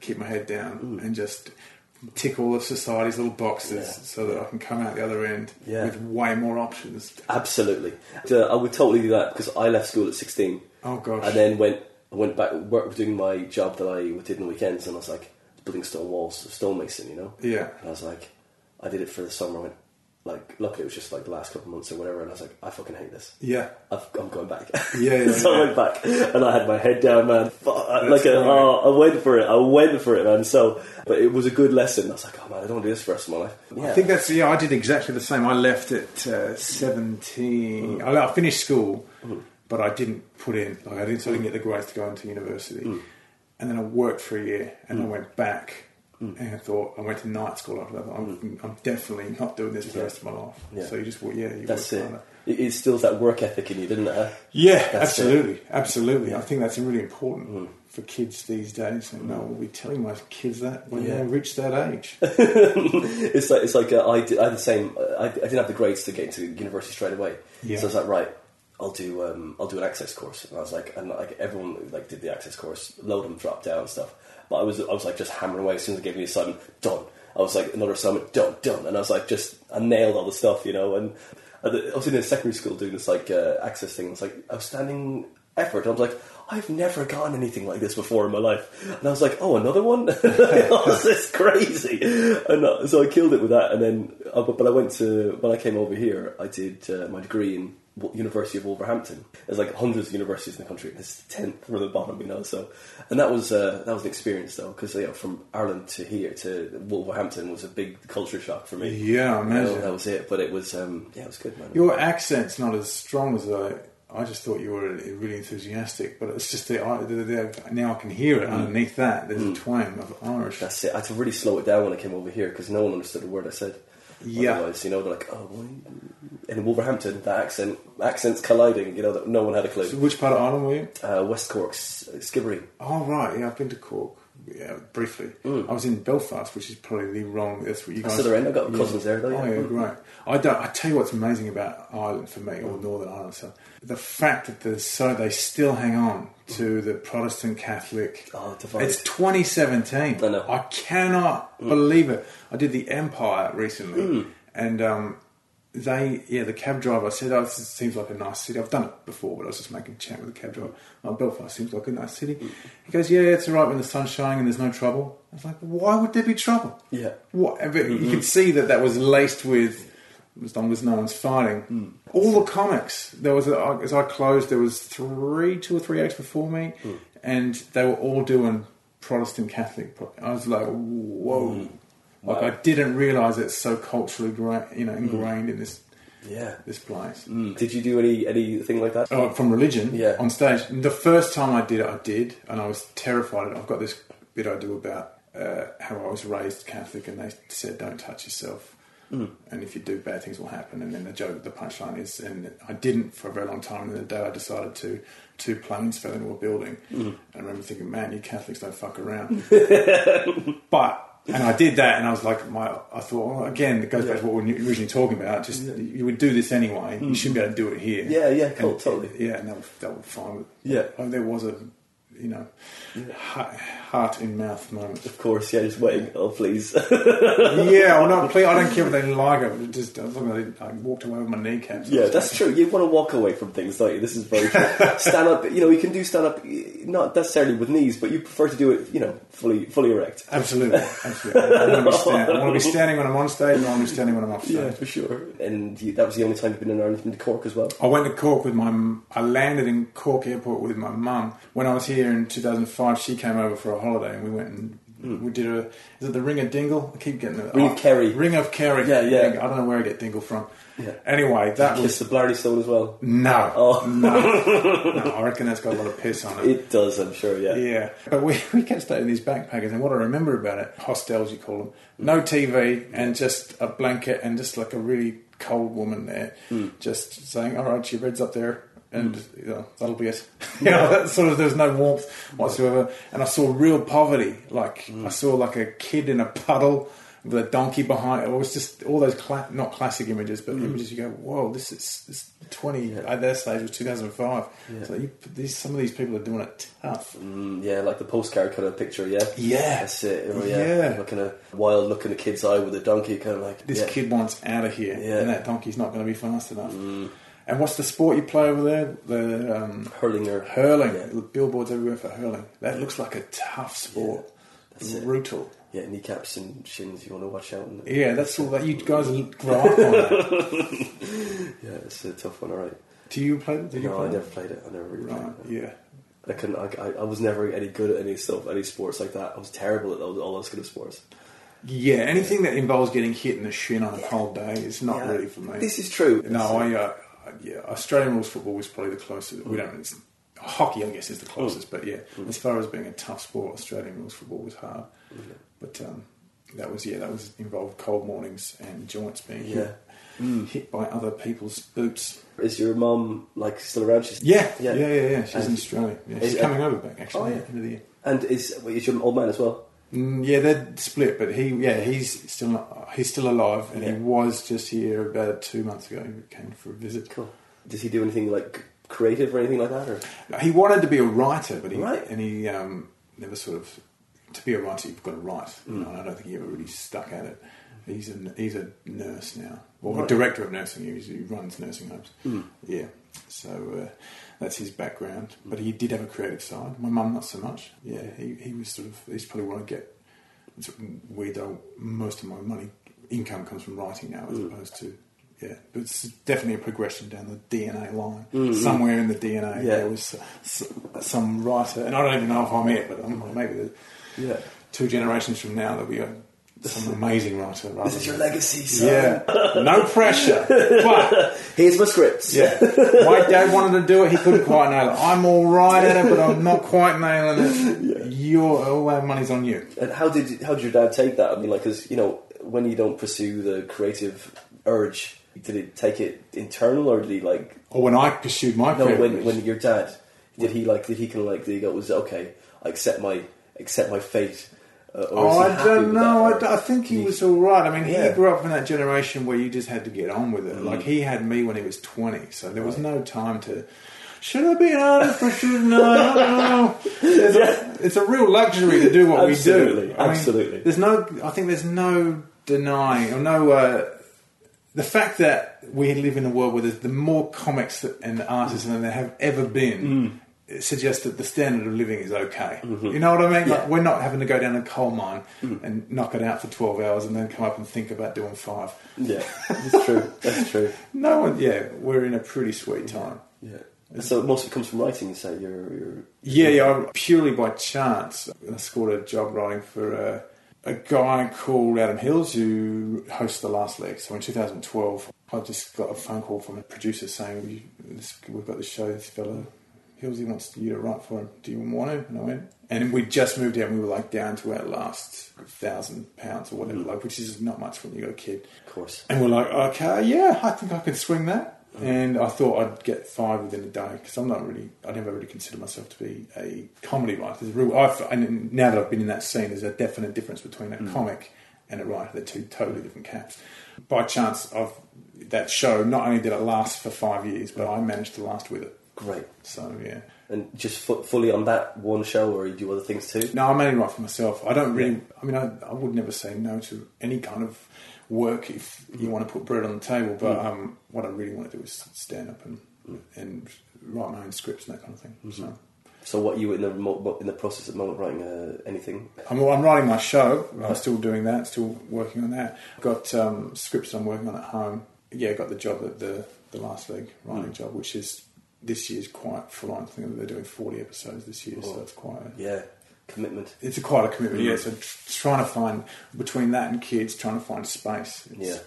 Speaker 2: keep my head down, hmm. and just tick all of society's little boxes,
Speaker 1: Yeah.
Speaker 2: so that I can come out the other end
Speaker 1: Yeah.
Speaker 2: with way more options.
Speaker 1: Absolutely. I would totally do that because I left school at 16
Speaker 2: Oh gosh,
Speaker 1: and then went I went back work doing my job that I did on the weekends and I was like building stone walls, stonemason, you know.
Speaker 2: yeah,
Speaker 1: And I was like, I did it for the summer. I went, like, luckily it was just like the last couple of months or whatever. And I was like, I fucking hate this.
Speaker 2: yeah,
Speaker 1: I've, I'm going back.
Speaker 2: Yeah, yeah,
Speaker 1: so
Speaker 2: yeah.
Speaker 1: I went back and I had my head down, man. Uh,
Speaker 2: that's
Speaker 1: like, uh,
Speaker 2: a,
Speaker 1: oh, I went for it. I went for it, man. So, but it was a good lesson. I was like, oh man, I don't want to do this for the rest of my life. Yeah.
Speaker 2: I think that's yeah. I did exactly the same. I left at uh, seventeen. Mm. I, I finished school, mm. but I didn't put in. Like I didn't. So I didn't get the grades to go into university. Mm. And then I worked for a year, and I went back. And I thought I went to night school after that. I'm, I'm definitely not doing this for the rest of my life.
Speaker 1: Yeah.
Speaker 2: So you just yeah, you
Speaker 1: that's it.
Speaker 2: harder.
Speaker 1: It it instills that work ethic in you, didn't it? huh?
Speaker 2: Yeah,
Speaker 1: That's
Speaker 2: absolutely, absolutely. I think that's really important for kids these days, and I will be telling my kids that when
Speaker 1: Yeah.
Speaker 2: they reach that age.
Speaker 1: it's like it's like uh, I, did, I had the same. I, I didn't have the grades to get into university straight away.
Speaker 2: Yeah.
Speaker 1: So I was like, right, I'll do um, I'll do an access course. And I was like, and like everyone like did the access course, load them, drop down and stuff. I was I was like just hammering away as soon as they gave me the assignment, done. I was like another assignment, done, done, and I was like just I nailed all the stuff, you know. And I I was in a secondary school doing this like uh, access thing. It was like outstanding effort. I was like, I've never gotten anything like this before in my life. And I was like, oh, another one? this is crazy. And uh, so I killed it with that. And then, uh, but, but I went to, when I came over here, I did uh, my degree in University of Wolverhampton. There's like hundreds of universities in the country. It's the tenth from the bottom, you know. So, and that was uh, that was an experience though, because you know, from Ireland to here to Wolverhampton was a big culture shock for me.
Speaker 2: Yeah, I imagine.
Speaker 1: that was it. But it was, um, yeah, it was good, man.
Speaker 2: Your accent's not as strong as I. I just thought you were really enthusiastic, but it's just the, the, the now I can hear it underneath that. There's a twang of Irish.
Speaker 1: That's it. I had to really slow it down when I came over here because no one understood a word I said.
Speaker 2: Yeah.
Speaker 1: Otherwise, you know, they're like, oh, well, in Wolverhampton, the accent, accents colliding. You know, that no one had a
Speaker 2: So
Speaker 1: clue.
Speaker 2: which part of Ireland were you?
Speaker 1: Uh, West Cork, S- Skibbereen.
Speaker 2: Oh right, yeah, I've been to Cork. Yeah, briefly. I was in Belfast, which is probably the wrong. That's what you guys.
Speaker 1: the end. I've got cousins there, though,
Speaker 2: Oh
Speaker 1: yeah.
Speaker 2: yeah, great. I don't. I tell you what's amazing about Ireland for me, or Northern Ireland. So the fact that there's so they still hang on to the Protestant Catholic.
Speaker 1: Oh, divide.
Speaker 2: it's 2017.
Speaker 1: I know.
Speaker 2: I cannot believe it. I did the Empire recently, and um, they, yeah, the cab driver said, "Oh, this seems like a nice city." I've done it before, but I was just making chat with the cab driver. Oh, Belfast seems like a nice city. He goes, "Yeah, it's all right when the sun's shining and there's no trouble." I was like, "Why would there be trouble?"
Speaker 1: Yeah.
Speaker 2: What? But You mm-hmm. can see that that was laced with. As long as no one's fighting, mm. all the comics. There was a, as I closed, there was three, two or three acts before me, mm. and they were all doing Protestant Catholic. I was like, whoa! Mm. Like I didn't realise it's so culturally, gra- you know, ingrained in this
Speaker 1: Yeah.
Speaker 2: this place.
Speaker 1: Mm. Did you do any anything like that?
Speaker 2: Oh, from religion
Speaker 1: Yeah.
Speaker 2: on stage. The first time I did it, I did, and I was terrified. I've got this bit I do about uh, how I was raised Catholic, and they said, "Don't touch yourself." And if you do, bad things will happen. And then the joke, the punchline is, and I didn't for a very long time. And then the day I decided to, two planes fell into a building. And I remember thinking, man, you Catholics don't fuck around. but and I did that, and I was like, my, I thought, well, again, it goes back to what we were originally talking about. Just you would do this anyway. You mm. shouldn't be able to do it here.
Speaker 1: Yeah, yeah, cool,
Speaker 2: And-
Speaker 1: totally.
Speaker 2: Yeah, and that was, that was fine. With,
Speaker 1: Yeah.
Speaker 2: and there was a, you know, heart, heart in mouth moment.
Speaker 1: Of course, yeah, just waiting. Oh, please.
Speaker 2: yeah, well, not please. I don't care if they like it. but Just I, was looking at it, I walked away with my kneecaps.
Speaker 1: yeah, that's true. You want to walk away from things, don't you? This is very true. stand up, you know, you can do stand up, not necessarily with knees, but you prefer to do it, you know, fully fully erect.
Speaker 2: Absolutely, absolutely. I want to be, stand, I want to be standing when I'm on stage, and I want to be standing when I'm off stage.
Speaker 1: Yeah, for sure. And you, that was the only time you've been in Ireland, been to Cork as well.
Speaker 2: I went to Cork with my. I landed in Cork Airport with my mum when I was here in 2005. She came over for a holiday, and we went and hmm. we did a. Is it the Ring of Dingle? I keep getting it.
Speaker 1: Ring of oh, Kerry.
Speaker 2: Ring of Kerry.
Speaker 1: Yeah, yeah.
Speaker 2: Ring- I don't know where I get Dingle from.
Speaker 1: Yeah.
Speaker 2: Anyway, that was
Speaker 1: the Blarney Stone as well.
Speaker 2: no,
Speaker 1: Oh.
Speaker 2: no, no. I reckon that's got a lot of piss on it.
Speaker 1: It does, I'm sure, yeah.
Speaker 2: Yeah, but we, we kept staying in these backpackers, and what I remember about it, hostels you call them, hmm. no TV, and just a blanket, and just like a really cold woman there, hmm. just saying, "All right, your bed's up there." And you know, that'll be it. you know, that sort of there's no warmth whatsoever. And I saw real poverty. Like I saw like a kid in a puddle with a donkey behind. It was just all those cla- not classic images, but images you go, "Whoa, this is this twenty." At that stage was 2005. So you, these some of these people are doing it tough.
Speaker 1: Mm, yeah, like the postcard kind of picture, yeah.
Speaker 2: Yeah.
Speaker 1: That's it, oh, yeah.
Speaker 2: Yeah.
Speaker 1: Looking a wild look in a kid's eye with a donkey, kind of like.
Speaker 2: this
Speaker 1: yeah.
Speaker 2: kid wants out of here,
Speaker 1: Yeah. Mm.
Speaker 2: and that donkey's not going to be fast enough. And what's the sport you play over there? The um,
Speaker 1: Hurling or.
Speaker 2: hurling.
Speaker 1: Yeah.
Speaker 2: Billboards everywhere for hurling. That looks like a tough sport.
Speaker 1: That's it.
Speaker 2: Brutal.
Speaker 1: Yeah, kneecaps and shins, you want to watch out. And,
Speaker 2: Yeah, that's all that you guys grow up on. That.
Speaker 1: yeah, it's a tough one, alright.
Speaker 2: Do you play? Did you
Speaker 1: No,
Speaker 2: play?
Speaker 1: I never played it. I never really
Speaker 2: Right.
Speaker 1: played it.
Speaker 2: Yeah.
Speaker 1: I couldn't. I, I, was never any good at any stuff, any sports like that. I was terrible at those, all those kind of sports.
Speaker 2: Yeah. Anything that involves getting hit in the shin on a cold day is not
Speaker 1: Yeah.
Speaker 2: really for me.
Speaker 1: This is true.
Speaker 2: No, I uh, yeah, Australian rules football was probably the closest. We don't. It's, hockey, I guess, is the closest. But yeah, mm. as far as being a tough sport, Australian rules football was hard. Mm. But um, that was yeah, that was involved cold mornings and joints being
Speaker 1: Yeah.
Speaker 2: hit, mm. hit by other people's boots.
Speaker 1: Is your mum like still around? She's,
Speaker 2: Yeah,
Speaker 1: Yeah.
Speaker 2: yeah, yeah, yeah. She's in Australia. Yeah,
Speaker 1: Is-
Speaker 2: she's coming over back actually
Speaker 1: Oh, yeah.
Speaker 2: end of the year.
Speaker 1: And is is your old man as well?
Speaker 2: Mm, yeah, they're split, but he, yeah, he's still not, he's still alive, and
Speaker 1: Yeah.
Speaker 2: he was just here about two months ago. He came for a visit.
Speaker 1: Cool. Does he do anything like creative or anything like that? Or
Speaker 2: No, He wanted to be a writer, but he
Speaker 1: Right.
Speaker 2: and he um, never sort of. To be a writer, you've got to write. You
Speaker 1: Mm.
Speaker 2: know, and I don't think he ever really stuck at it. He's a he's a nurse now, or a director of nursing. He, he runs nursing homes.
Speaker 1: Mm.
Speaker 2: Yeah, So uh, that's his background. But he did have a creative side. My mum, not so much. Yeah, he, he was sort of, he's probably what I get. It's weird though, most of my money, income comes from writing now as mm. opposed to, yeah. But it's definitely a progression down the DNA line. Mm-hmm. Somewhere in the DNA
Speaker 1: Yeah.
Speaker 2: there was some writer, and I don't even know if I'm it, but I'm, maybe the
Speaker 1: Yeah.
Speaker 2: two generations from now there'll be a, some amazing writer. Rather
Speaker 1: This is your legacy, son.
Speaker 2: Yeah, no pressure. But
Speaker 1: Here's my scripts.
Speaker 2: yeah, my dad wanted to do it. He couldn't quite nail it. I'm all right at it, but I'm not quite nailing it. Your all that money's on you.
Speaker 1: And how did you- how did your dad take that? I mean, like, because you know, when you don't pursue the creative urge, did it take it internal, or did he like?
Speaker 2: Or when I pursued my
Speaker 1: No, when when your dad did he like? Did he kind of like? Did he go? Was it, okay? I accept my accept my fate. Uh,
Speaker 2: Oh, I don't know. I,
Speaker 1: that,
Speaker 2: d-
Speaker 1: or-
Speaker 2: I think he was all right. I mean,
Speaker 1: Yeah.
Speaker 2: he grew up in that generation where you just had to get on with
Speaker 1: Mm.
Speaker 2: it. Like he had me when he was twenty, so there was no time to. Should I be an artist or shouldn't I? I don't know. It's, a, it's a real luxury to do what
Speaker 1: Absolutely,
Speaker 2: we do. I mean,
Speaker 1: absolutely.
Speaker 2: there's no. I think there's no denying or no. Uh, the fact that we live in a world where there's the more comics and artists than there have ever been.
Speaker 1: Mm.
Speaker 2: It suggests that the standard of living is okay. You know what I mean? Like we're not having to go down a coal mine
Speaker 1: Mm.
Speaker 2: and knock it out for twelve hours and then come up and think about doing five.
Speaker 1: Yeah, that's true. That's true.
Speaker 2: No one. Yeah, we're in a pretty sweet time.
Speaker 1: Yeah. So most of it comes from writing. You say you're, you're
Speaker 2: Yeah, yeah. I- Purely by chance, I scored a job writing for a, a guy called Adam Hills who hosts The Last Leg. So in 2012, I just got a phone call from a producer saying, "We- this- "We've got this show. This fellow Hills, he wants you to write for him. Do you want to?" And I went. And we just moved out. and We were like down to our last thousand pounds or whatever, mm. like which is not much when you got a kid.
Speaker 1: of course.
Speaker 2: And we're like, okay, yeah, I think I can swing that. Mm. And I thought I'd get five within a day because I'm not really, I never really consider myself to be a comedy writer. There's a real, I've, and now that I've been in that scene, there's a definite difference between a mm. comic and a writer. They're two totally different caps. By chance, of that show, not only did it last for five years, but I managed to last with it.
Speaker 1: Great.
Speaker 2: So yeah.
Speaker 1: And just fu- fully on that one show, or you do other things too?
Speaker 2: No, I mainly write for myself. I don't really. I mean, I, I would never say no to any kind of work if you want to put bread on the table. But um, what I really want to do is stand up and and write my own scripts and that kind of thing. So
Speaker 1: So, what you in the in the process at the moment of writing uh, anything?
Speaker 2: I'm, I'm writing my show. I'm still doing that. Still working on that. Got um, scripts I'm working on at home. Yeah, got the job at the the last leg writing job, which is this year's quite full on. I think they're doing 40 episodes this year, so it's quite. A,
Speaker 1: Yeah, commitment.
Speaker 2: it's a quite a commitment. Yeah, so tr- trying to find between that and kids, trying to find space. It's,
Speaker 1: Yeah,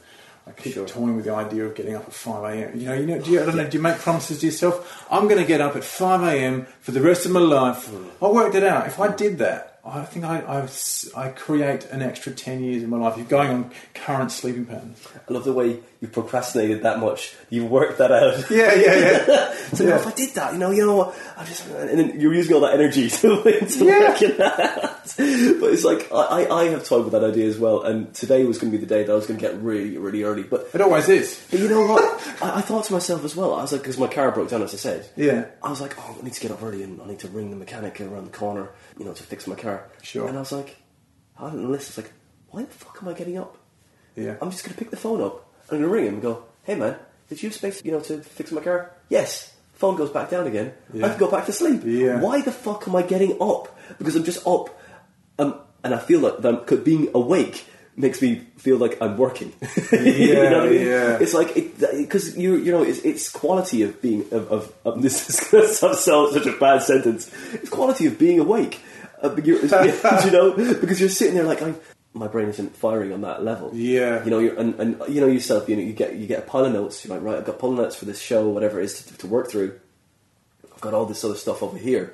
Speaker 2: I keep
Speaker 1: sure.
Speaker 2: toying with the idea of getting up at five a.m. You know, you know, do you, I don't know, do you make promises to yourself? I'm going to get up at five a.m. for the rest of my life.
Speaker 1: Mm.
Speaker 2: I worked it out. If I did that, I think I I create an extra ten years in my life. You're going on current sleeping patterns.
Speaker 1: I love the way you procrastinated that much. You worked that out.
Speaker 2: Yeah, yeah, yeah.
Speaker 1: So
Speaker 2: Yeah.
Speaker 1: if I did that, you know, you know what? I just and then you're using all that energy to, to
Speaker 2: Yeah.
Speaker 1: work it out. But it's like I, I, have toyed with that idea as well. And today was going to be the day that I was going to get really, really early. But
Speaker 2: it always is.
Speaker 1: but you know what? I, I thought to myself as well. I was like, because my car broke down, as I said.
Speaker 2: Yeah.
Speaker 1: I was like, oh, I need to get up early and I need to ring the mechanic around the corner, you know, to fix my car.
Speaker 2: Sure.
Speaker 1: And I was like, I the list. I was like, why the fuck am I getting up?
Speaker 2: Yeah.
Speaker 1: I'm just going to pick the phone up. I'm going to ring him and go, hey man, did you have space, you know, to fix my car? Yes. Phone goes back down again. I
Speaker 2: Yeah.
Speaker 1: can go back to sleep.
Speaker 2: Yeah.
Speaker 1: Why the fuck am I getting up? Because I'm just up, um, and I feel like that being awake makes me feel like I'm working. You know what I mean?
Speaker 2: yeah.
Speaker 1: It's like because you you know it's, it's quality of being of, of, of this is going to sound such a bad sentence. It's quality of being awake. Uh, you're, you know because you're sitting there like I, my brain isn't firing on that level.
Speaker 2: Yeah.
Speaker 1: you know you're, and, and you know yourself. You know you get you get a pile of notes. You're like right, I've got pile of notes for this show, whatever it is to, to work through. I've got all this other stuff over here.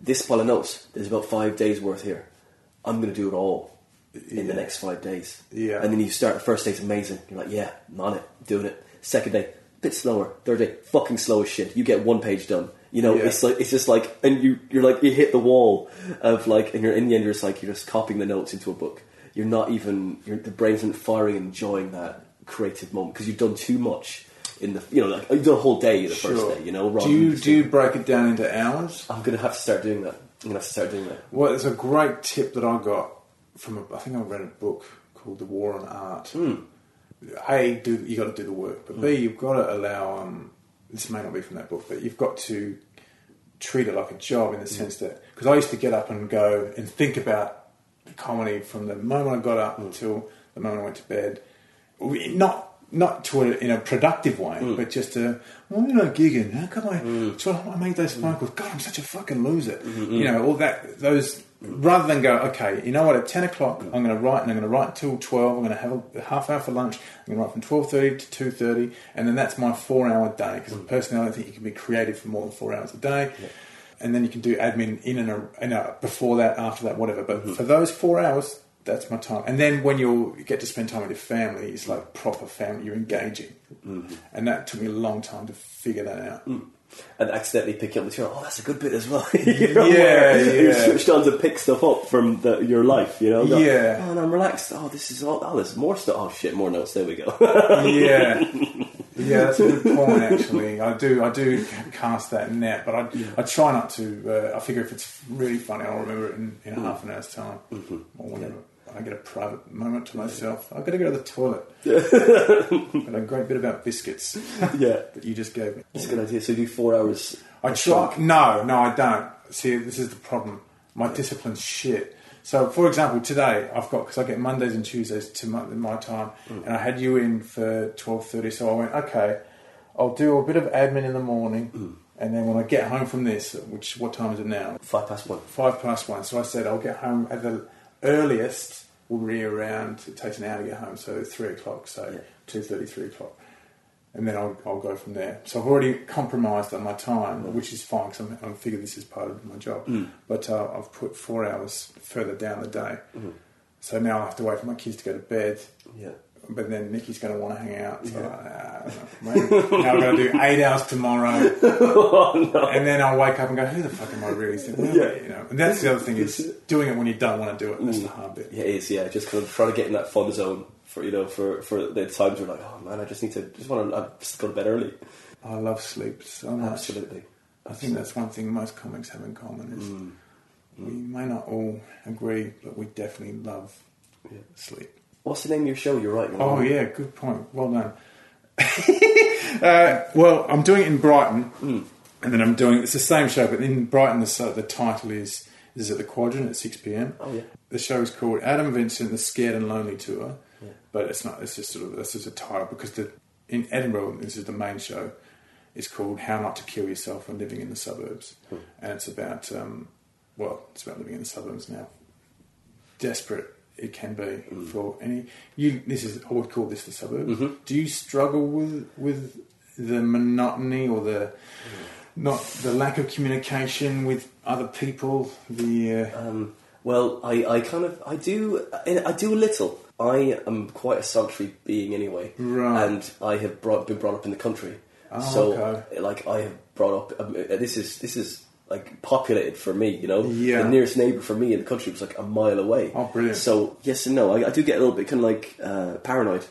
Speaker 1: This pile of notes, there's about five days worth here. I'm going to do it all in the next five days.
Speaker 2: Yeah.
Speaker 1: And then you start, the first day's amazing. You're like, yeah, I'm on it, doing it. Second day, bit slower. Third day, fucking slow as shit. You get one page done. You know,
Speaker 2: Yeah.
Speaker 1: it's like, it's just like, and you, you're like, you hit the wall of like, and you're in the end, you're just like, you're just copying the notes into a book. You're not even, the brain's not firing and enjoying that creative moment because you've done too much in the, you know, like, you've done a whole day the first day, you know,
Speaker 2: do you do you break it down into hours?
Speaker 1: I'm going to have to start doing that. I'm going to have to start doing that.
Speaker 2: Well, it's a great tip that I got from. A, I think I read a book called The War of Art. Hmm. A, do you got to do the work, but B, hmm. you've got to allow um, this may not be from that book, but you've got to treat it like a job in the hmm. sense that because I used to get up and go and think about comedy from the moment I got up until the moment I went to bed, not not to a, in a productive way, mm. but just a well, you know, gigging. How come I? Mm. So I made those mm. phone calls. God, I'm such a fucking loser. Mm-hmm, you know, all that those. Rather than go, okay, you know what? At ten o'clock, I'm going to write, and I'm going to write until twelve. I'm going to have a half hour for lunch. I'm going to write from twelve thirty to two thirty, and then that's my four hour day. Because personally, I don't think you can be creative for more than four hours a day. And then you can do admin in and, a, in a, before that, after that, whatever. But mm-hmm. for those four hours, that's my time. And then when you get to spend time with your family, it's like proper family. You're engaging, mm-hmm. and that took me a long time to figure that out. Mm.
Speaker 1: and accidentally picking up the material. Oh, that's a good bit as well. You
Speaker 2: Yeah,
Speaker 1: where You're switched on to pick stuff up from the, your life. You know. Go,
Speaker 2: Yeah.
Speaker 1: Oh, and I'm relaxed. Oh, this is all. Oh, there's more stuff. Oh shit, more notes. There we go.
Speaker 2: yeah, yeah, that's a good point. Actually, I do, I do cast that net, but I, I try not to. Uh, I figure if it's really funny, I'll remember it in, in half an hour's time, or whenever I get a private moment to myself. I've got to go to the toilet. Got a great bit about biscuits
Speaker 1: yeah.
Speaker 2: that you just gave me.
Speaker 1: It's a good idea. So you do four hours.
Speaker 2: I try. No, no, I don't. See, this is the problem. My discipline's shit. So, for example, today I've got because I get Mondays and Tuesdays to my, my time, mm. and I had you in for twelve thirty. So I went, okay, I'll do a bit of admin in the morning, mm. and then when I get home from this, which what time is it now?
Speaker 1: Five past one.
Speaker 2: Five past one. So I said I'll get home at the earliest. Will be around. It takes an hour to get home, so three o'clock. So
Speaker 1: Yeah.
Speaker 2: two thirty, three o'clock, and then I'll, I'll go from there. So I've already compromised on my time, which is fine because I figure this is part of my job. But uh, I've put four hours further down the day. So now I have to wait for my kids to go to bed.
Speaker 1: Yeah.
Speaker 2: But then Nikki's going to want to hang out. So uh, maybe now I've got to do eight hours tomorrow. And then I'll wake up and go, who the fuck am I really? Thinking?
Speaker 1: Yeah.
Speaker 2: You know, and that's the other thing is doing it when you don't want to do it. That's the hard bit.
Speaker 1: Yeah, it is. Yeah, just kind of trying to get in that fun zone for you know for for the times where like, oh man, I just need to just want to just go to bed early.
Speaker 2: I love sleep so much.
Speaker 1: Absolutely.
Speaker 2: I think that's one thing most comics have in common is we may not all agree, but we definitely love
Speaker 1: Yeah.
Speaker 2: sleep.
Speaker 1: What's the name of your show you're writing?
Speaker 2: Oh yeah, good point. Well done. uh, well, I'm doing it in Brighton, and then I'm doing it's the same show, but in Brighton the the title is is at the Quadrant at six pm.
Speaker 1: Oh, yeah.
Speaker 2: The show is called Adam Vincent: The Scared and Lonely Tour, but it's not. It's just sort of this is a title because the in Edinburgh this is the main show. It's called How Not to Kill Yourself When Living in the Suburbs, and it's about um, well, it's about living in the suburbs now desperate it can be for any. You, this is I would call this the suburbs. Do you struggle with with the monotony or the not the lack of communication with other people? The uh,
Speaker 1: Um, well, I, I kind of I do I do a little. I am quite a solitary being anyway,
Speaker 2: Right.
Speaker 1: and I have brought, been brought up in the country.
Speaker 2: Oh,
Speaker 1: so,
Speaker 2: okay.
Speaker 1: like, I have brought up. Um, uh, this is this is like populated for me. You know,
Speaker 2: Yeah.
Speaker 1: the nearest neighbour for me in the country was like a mile away.
Speaker 2: Oh, brilliant.
Speaker 1: So yes and no. I, I do get a little bit kind of like uh, paranoid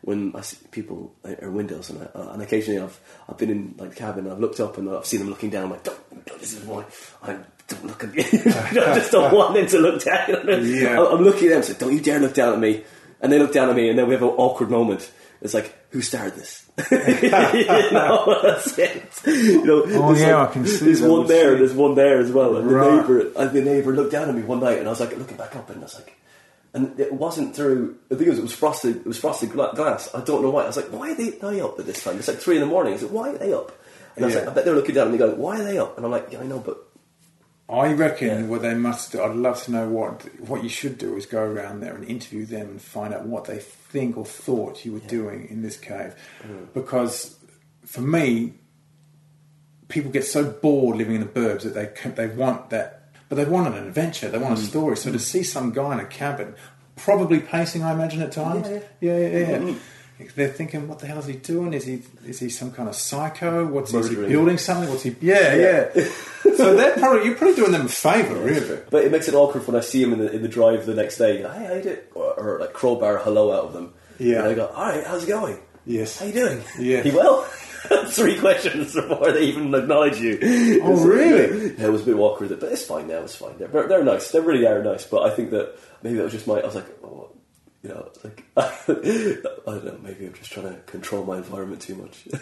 Speaker 1: when I see people at our windows, and, I, uh, and occasionally I've I've been in like the cabin and I've looked up and I've seen them looking down. I'm like, don't, don't this is why I don't look at me. I just don't want them to look down.
Speaker 2: Yeah.
Speaker 1: I- I'm looking at them, so don't you dare look down at me. And they look down at me, and then we have an awkward moment. It's like, who started this? you know, that's it. You know,
Speaker 2: Oh,
Speaker 1: there's
Speaker 2: yeah,
Speaker 1: like-
Speaker 2: I can see
Speaker 1: There's one there, and there's one there as well. And the neighbour, and uh, the neighbour looked down at me one night, and I was like looking back up, and I was like, and it wasn't through. The thing was, it was frosted. It was frosted glass. I don't know why. I was like, why are they, they up at this time? It's like three in the morning. I was like, why are they up? And I was
Speaker 2: Yeah.
Speaker 1: like, I bet they're looking down at me, going, why are they up? And I'm like, yeah, I know, but
Speaker 2: I reckon
Speaker 1: Yeah.
Speaker 2: what they must. do, I'd love to know what what you should do is go around there and interview them and find out what they think or thought you were doing in this cave, mm. because for me, people get so bored living in the burbs that they they want that, but they want an adventure. They want a mm. story. So to mm. see some guy in a cabin, probably pacing, I imagine at times.
Speaker 1: Yeah,
Speaker 2: yeah, yeah. yeah. They're thinking, what the hell is he doing? Is he is he some kind of psycho? What's is he building something? What's he? Yeah, yeah. so they're probably you're probably doing them a favour, really.
Speaker 1: But it makes it awkward when I see him in the, in the drive the next day. Hey, how you doing? Or, or like crowbar hello out of them.
Speaker 2: Yeah.
Speaker 1: And I go, all right, how's it going?
Speaker 2: Yes.
Speaker 1: How you doing?
Speaker 2: Yeah.
Speaker 1: You well? Three questions before they even acknowledge you.
Speaker 2: Oh, really?
Speaker 1: Yeah, it was a bit awkward, but it's fine now. It's fine. They're, they're nice. They really are nice. But I think that maybe it was just my. I was like, oh, You know, like I don't know. Maybe I'm just trying to control my environment too much.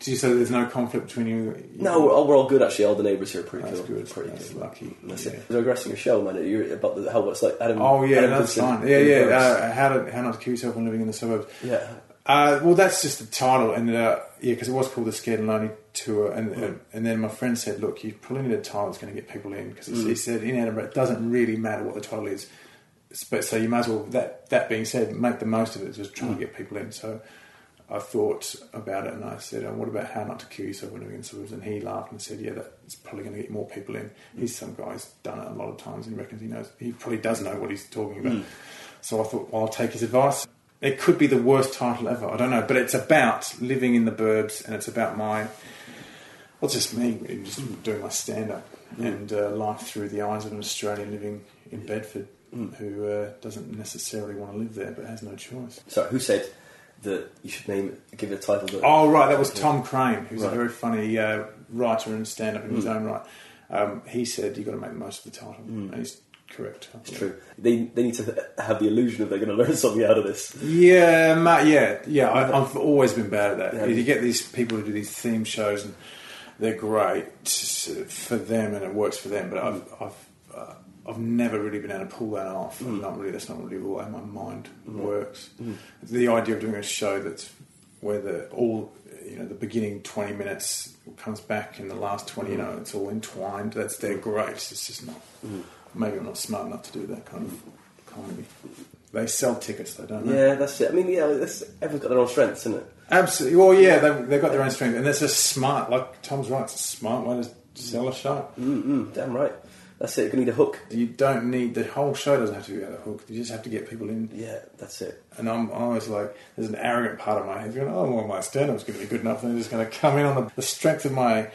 Speaker 2: Do you say there's no conflict between you?
Speaker 1: no, we're all, we're all good actually. All the neighbours here are pretty
Speaker 2: That's
Speaker 1: cool.
Speaker 2: good.
Speaker 1: Pretty
Speaker 2: That's
Speaker 1: good.
Speaker 2: lucky.
Speaker 1: That's
Speaker 2: Yeah.
Speaker 1: it. Digressing your show, man. You're about the, how it's like Adam.
Speaker 2: Oh yeah,
Speaker 1: Adam
Speaker 2: that's
Speaker 1: Goodson
Speaker 2: fine. Yeah, yeah. Uh, how to how not to kill yourself when living in the suburbs.
Speaker 1: yeah.
Speaker 2: Uh, well, that's just the title, and uh, yeah, because it was called the Scared and Lonely Tour, and
Speaker 1: Mm.
Speaker 2: and, and then my friend said, "Look, you probably need a title that's going to get people in," because
Speaker 1: Mm.
Speaker 2: he said in Edinburgh it doesn't really matter what the title is, but so you might as well. That that being said, make the most of it, just
Speaker 1: Mm.
Speaker 2: trying to get people in. So I thought about it, and I said, oh, "What about how not to kill yourself when living in the suburbs?" And he laughed and said, "Yeah, that's probably going to get more people in." He's some guy's done it a lot of times and reckons he knows. He probably does know what he's talking about. So I thought, well, I'll take his advice. It could be the worst title ever. I don't know, but it's about living in the burbs, and it's about my, well, just me, just doing my stand up and uh, life through the eyes of an Australian living in Bedford who uh, doesn't necessarily want to live there but has no choice.
Speaker 1: So, who said that you should name give it a title? That,
Speaker 2: Oh, right, that was Tom Craine, who's
Speaker 1: Right.
Speaker 2: a very funny uh, writer and stand up in his own right. Um, he said, you've got to make the most of the title. And he's correct.
Speaker 1: It's true. They they need to have the illusion that they're going to learn something out of this.
Speaker 2: Yeah, Matt, yeah, yeah. I, I've always been bad at that.
Speaker 1: Yeah.
Speaker 2: You get these people who do these theme shows, and they're great for them, and it works for them. But I've, I've, I've never really been able to pull that off. I'm not really. That's not really the way my mind mm. works. Mm. The idea of doing a show that's where the all, you know, the beginning twenty minutes comes back, and the last twenty, you know, it's all entwined. That's they're great. It's just not. Maybe I'm not smart enough to do that kind of comedy. They sell tickets, though, don't they?
Speaker 1: Yeah, that's it. I mean, yeah, that's, everyone's got their own strengths, isn't it?
Speaker 2: Absolutely. Well, yeah, they've, they've got their own strength, and it's a smart. Like Tom's right, it's a smart way to sell a show.
Speaker 1: Mm-mm, damn right. That's it. You need a hook.
Speaker 2: You don't need the whole show doesn't have to be about the hook. You just have to get people in.
Speaker 1: Yeah, that's it.
Speaker 2: And I'm always like, there's an arrogant part of my head going, oh, well, my stand-up's going to be good enough. And they're just going to come in on the, the strength of my,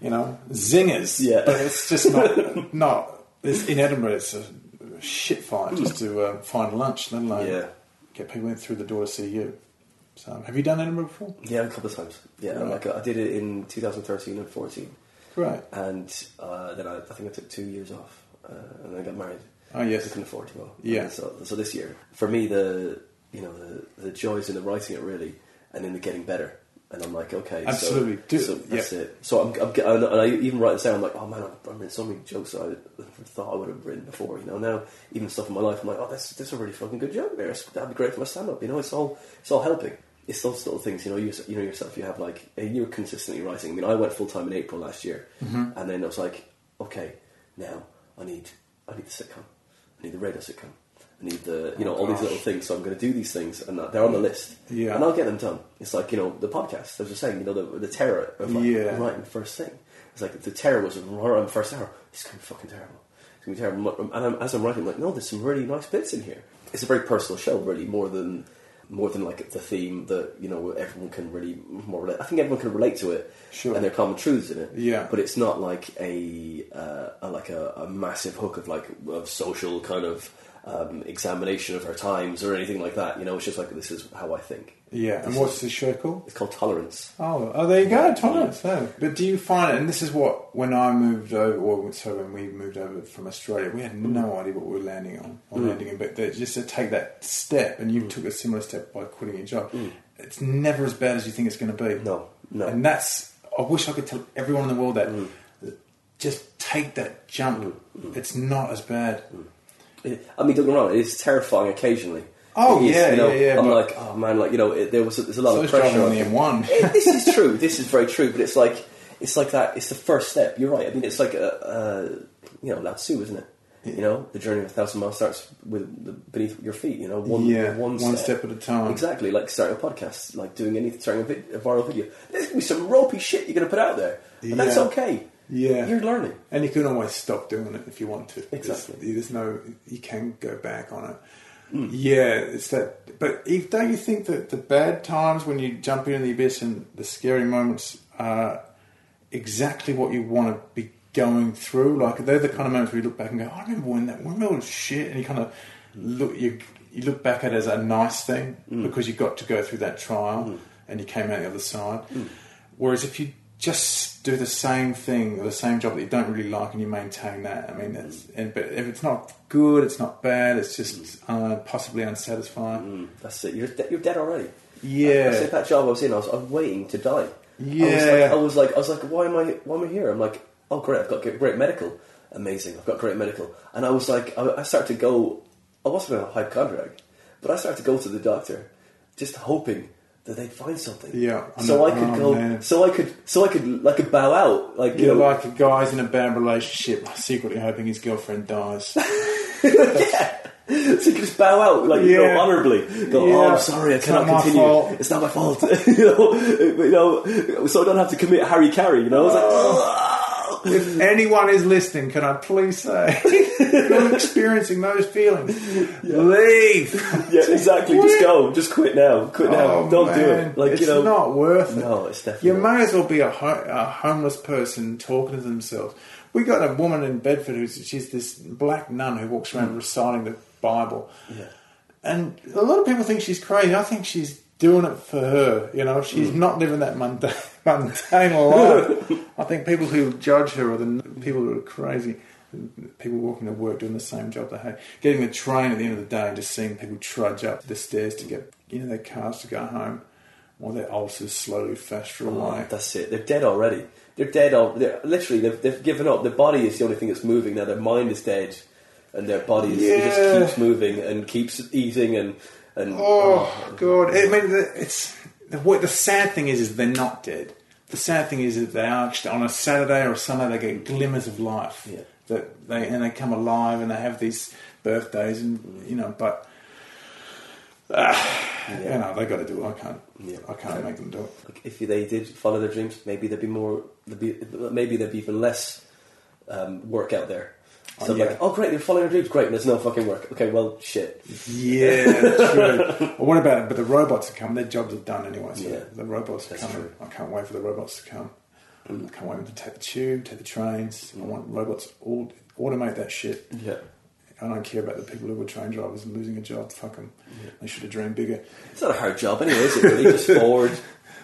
Speaker 2: you know, zingers.
Speaker 1: Yeah.
Speaker 2: But it's just not. not. It's, in Edinburgh, it's a shit fight just to uh, find lunch, let alone
Speaker 1: Yeah.
Speaker 2: get people in through the door to see you. So, have you done Edinburgh before?
Speaker 1: Yeah, a couple of times. Yeah,
Speaker 2: Right.
Speaker 1: like I did it in 2013 and 14,
Speaker 2: Great.
Speaker 1: and uh, then I, I think I took two years off, uh, and then I got married.
Speaker 2: Oh, yes.
Speaker 1: I couldn't afford to go.
Speaker 2: Yeah.
Speaker 1: And so, so this year, for me, the you know the the joys in the writing it really, and in the getting better. And I'm like, okay, so-
Speaker 2: Absolutely. Do-
Speaker 1: So, that's
Speaker 2: yeah.
Speaker 1: it. So I'm, I'm, and I even write this down. I'm like, oh man, I've, I've written so many jokes I thought I would have written before. You know, now even stuff in my life, I'm like, oh, that's that's a really fucking good joke there. That'd be great for my stand up. You know, it's all it's all helping. It's those little things. You know, you you know yourself. You have like you're consistently writing. I mean, I went full time in April last year,
Speaker 2: Mm-hmm.
Speaker 1: and then I was like, okay, now I need I need the sitcom. I need the radio sitcom. I need the you know
Speaker 2: Oh,
Speaker 1: all these little things. So I'm going to do these things, and they're on the list.
Speaker 2: Yeah.
Speaker 1: and I'll get them done. It's like you know the podcast. I was just saying, you know, the, the terror of like
Speaker 2: Yeah.
Speaker 1: writing the first thing. It's like the terror was on the first hour. It's going to be fucking terrible. It's going to be terrible. And I'm, as I'm writing, I'm like, no, there's some really nice bits in here. It's a very personal show, really, more than more than like the theme that you know everyone can really more relate. I think everyone can relate to it,
Speaker 2: Sure.
Speaker 1: and there are common truths in it.
Speaker 2: Yeah.
Speaker 1: but it's not like a, uh, a like a, a massive hook of like of social kind of um, examination of our times or anything like that. You know, it's just like this is how I think.
Speaker 2: Yeah.
Speaker 1: This
Speaker 2: And
Speaker 1: is-
Speaker 2: what's the show called?
Speaker 1: It's called tolerance.
Speaker 2: Oh, oh, there you go, tolerance. Oh. But do you find it? And this is what when I moved over, or so when we moved over from Australia, we had mm. no idea what we were landing on, or mm. landing in. But just to take that step, and you mm. took a similar step by quitting your job. It's never as bad as you think it's going to be.
Speaker 1: No, no.
Speaker 2: And that's. I wish I could tell everyone in the world that. Just take that jump. It's not as bad.
Speaker 1: I mean, don't get me wrong, it's terrifying occasionally.
Speaker 2: Oh,
Speaker 1: is,
Speaker 2: yeah,
Speaker 1: you know,
Speaker 2: yeah, yeah,
Speaker 1: I'm like, oh. oh man, like you know, it, there was there's a lot
Speaker 2: So
Speaker 1: of pressure.
Speaker 2: on the. M1.
Speaker 1: It- this is true. This is very true. But it's like it's like that. It's the first step. You're right. I mean, it's like a, a you know Lao Tzu, isn't it? You know, the journey of a thousand miles starts with the, beneath your feet. You know, one
Speaker 2: Yeah,
Speaker 1: one,
Speaker 2: one
Speaker 1: step.
Speaker 2: step at a time.
Speaker 1: Exactly, like starting a podcast, like doing anything, starting a, vid- a viral video. There's gonna be some ropey shit you're gonna put out there, but that's okay.
Speaker 2: Yeah.
Speaker 1: you're learning.
Speaker 2: And you can always stop doing it if you want to.
Speaker 1: Exactly.
Speaker 2: There's, there's no, you can go back on it. Hmm. Yeah, it's that. But if, don't you think that the bad times when you jump into the abyss and the scary moments are exactly what you want to be going through? Like they're the kind of moments where you look back and go, "I remember when that, remember all shit," and you kind of look, you you look back at it as a nice thing hmm. because you got to go through that trial hmm. and you came out the other side. Whereas if you just do the same thing or the same job that you don't really like and you maintain that. I mean, that's, and, but if it's not good, it's not bad. It's just uh, possibly unsatisfying.
Speaker 1: Mm, that's it. You're de- you're dead already.
Speaker 2: Yeah.
Speaker 1: I said that job I was in. I was, I was waiting to die.
Speaker 2: Yeah.
Speaker 1: I was, like, I was like, I was like, why am I? Why am I here? I'm like, oh great, I've got great, great medical. Amazing, I've got great medical. And I was like, I, I started to go. I wasn't a hypochondriac, but I started to go to the doctor, just hoping that they'd find something.
Speaker 2: Yeah, I
Speaker 1: So
Speaker 2: know.
Speaker 1: I could
Speaker 2: Oh,
Speaker 1: go.
Speaker 2: man.
Speaker 1: So I could. So I could. Like, could bow out. Like you
Speaker 2: You're
Speaker 1: know.
Speaker 2: like a guy's in a bad relationship, secretly hoping his girlfriend dies.
Speaker 1: yeah. So you could just bow out, like you
Speaker 2: Yeah.
Speaker 1: know, honourably. Go,
Speaker 2: Yeah.
Speaker 1: oh, I'm sorry, I
Speaker 2: It's
Speaker 1: cannot
Speaker 2: not my
Speaker 1: continue.
Speaker 2: fault."
Speaker 1: It's not my fault. you know, you know, so I don't have to commit hari-kari. You know, I was like, oh.
Speaker 2: If anyone is listening, can I please say, if you're experiencing those feelings, leave.
Speaker 1: yeah, exactly. Just go, just quit now, quit now.
Speaker 2: Oh,
Speaker 1: don't do it. Like
Speaker 2: it's
Speaker 1: you know,
Speaker 2: not worth it.
Speaker 1: no, it's definitely.
Speaker 2: You may as well be a, ho- a homeless person talking to themselves. We got a woman in Bedford who's she's this black nun who walks around reciting the Bible,
Speaker 1: Yeah.
Speaker 2: and a lot of people think she's crazy. I think she's doing it for her. You know, she's
Speaker 1: Mm.
Speaker 2: not living that mundane, mundane life. I think people who judge her are the people who are crazy. People walking to work doing the same job they hate, getting the train at the end of the day and just seeing people trudge up the stairs to get you know their cars to go home, while their ulcers slowly fester oh, away.
Speaker 1: Oh, that's it. They're dead already. They're dead. Al- they're, literally, they've, they've given up. Their body is the only thing that's moving now. Their mind is dead, and their body is,
Speaker 2: Yeah.
Speaker 1: just keeps moving and keeps eating and and
Speaker 2: oh, oh god! I mean, the- it's the, what the sad thing is, is they're not dead. The sad thing is that they are actually on a Saturday or a Sunday they get glimmers of life.
Speaker 1: Yeah.
Speaker 2: That they and they come alive and they have these birthdays and you know, but ah, you know they got to do it. I can't.
Speaker 1: Yeah.
Speaker 2: I can't make them do it.
Speaker 1: Like, if they did follow their dreams, maybe there'd be more. There'd be, maybe there'd be even less um, work out there. Oh, so
Speaker 2: Oh, yeah.
Speaker 1: like, oh great, they're following their dreams. Great, and there's no fucking work. Okay, well, shit.
Speaker 2: Yeah, true. well, what about it? But the robots are coming. Their jobs are done anyway. So
Speaker 1: Yeah.
Speaker 2: the robots are coming. I can't wait for the robots to come. Mm. I can't wait to take the tube, take the trains. I mm. want robots all automate that shit.
Speaker 1: Yeah,
Speaker 2: I don't care about the people who were train drivers and losing a job. Fuck them. They should have dreamed bigger.
Speaker 1: it's not a hard job anyway, is it? Really, just forward,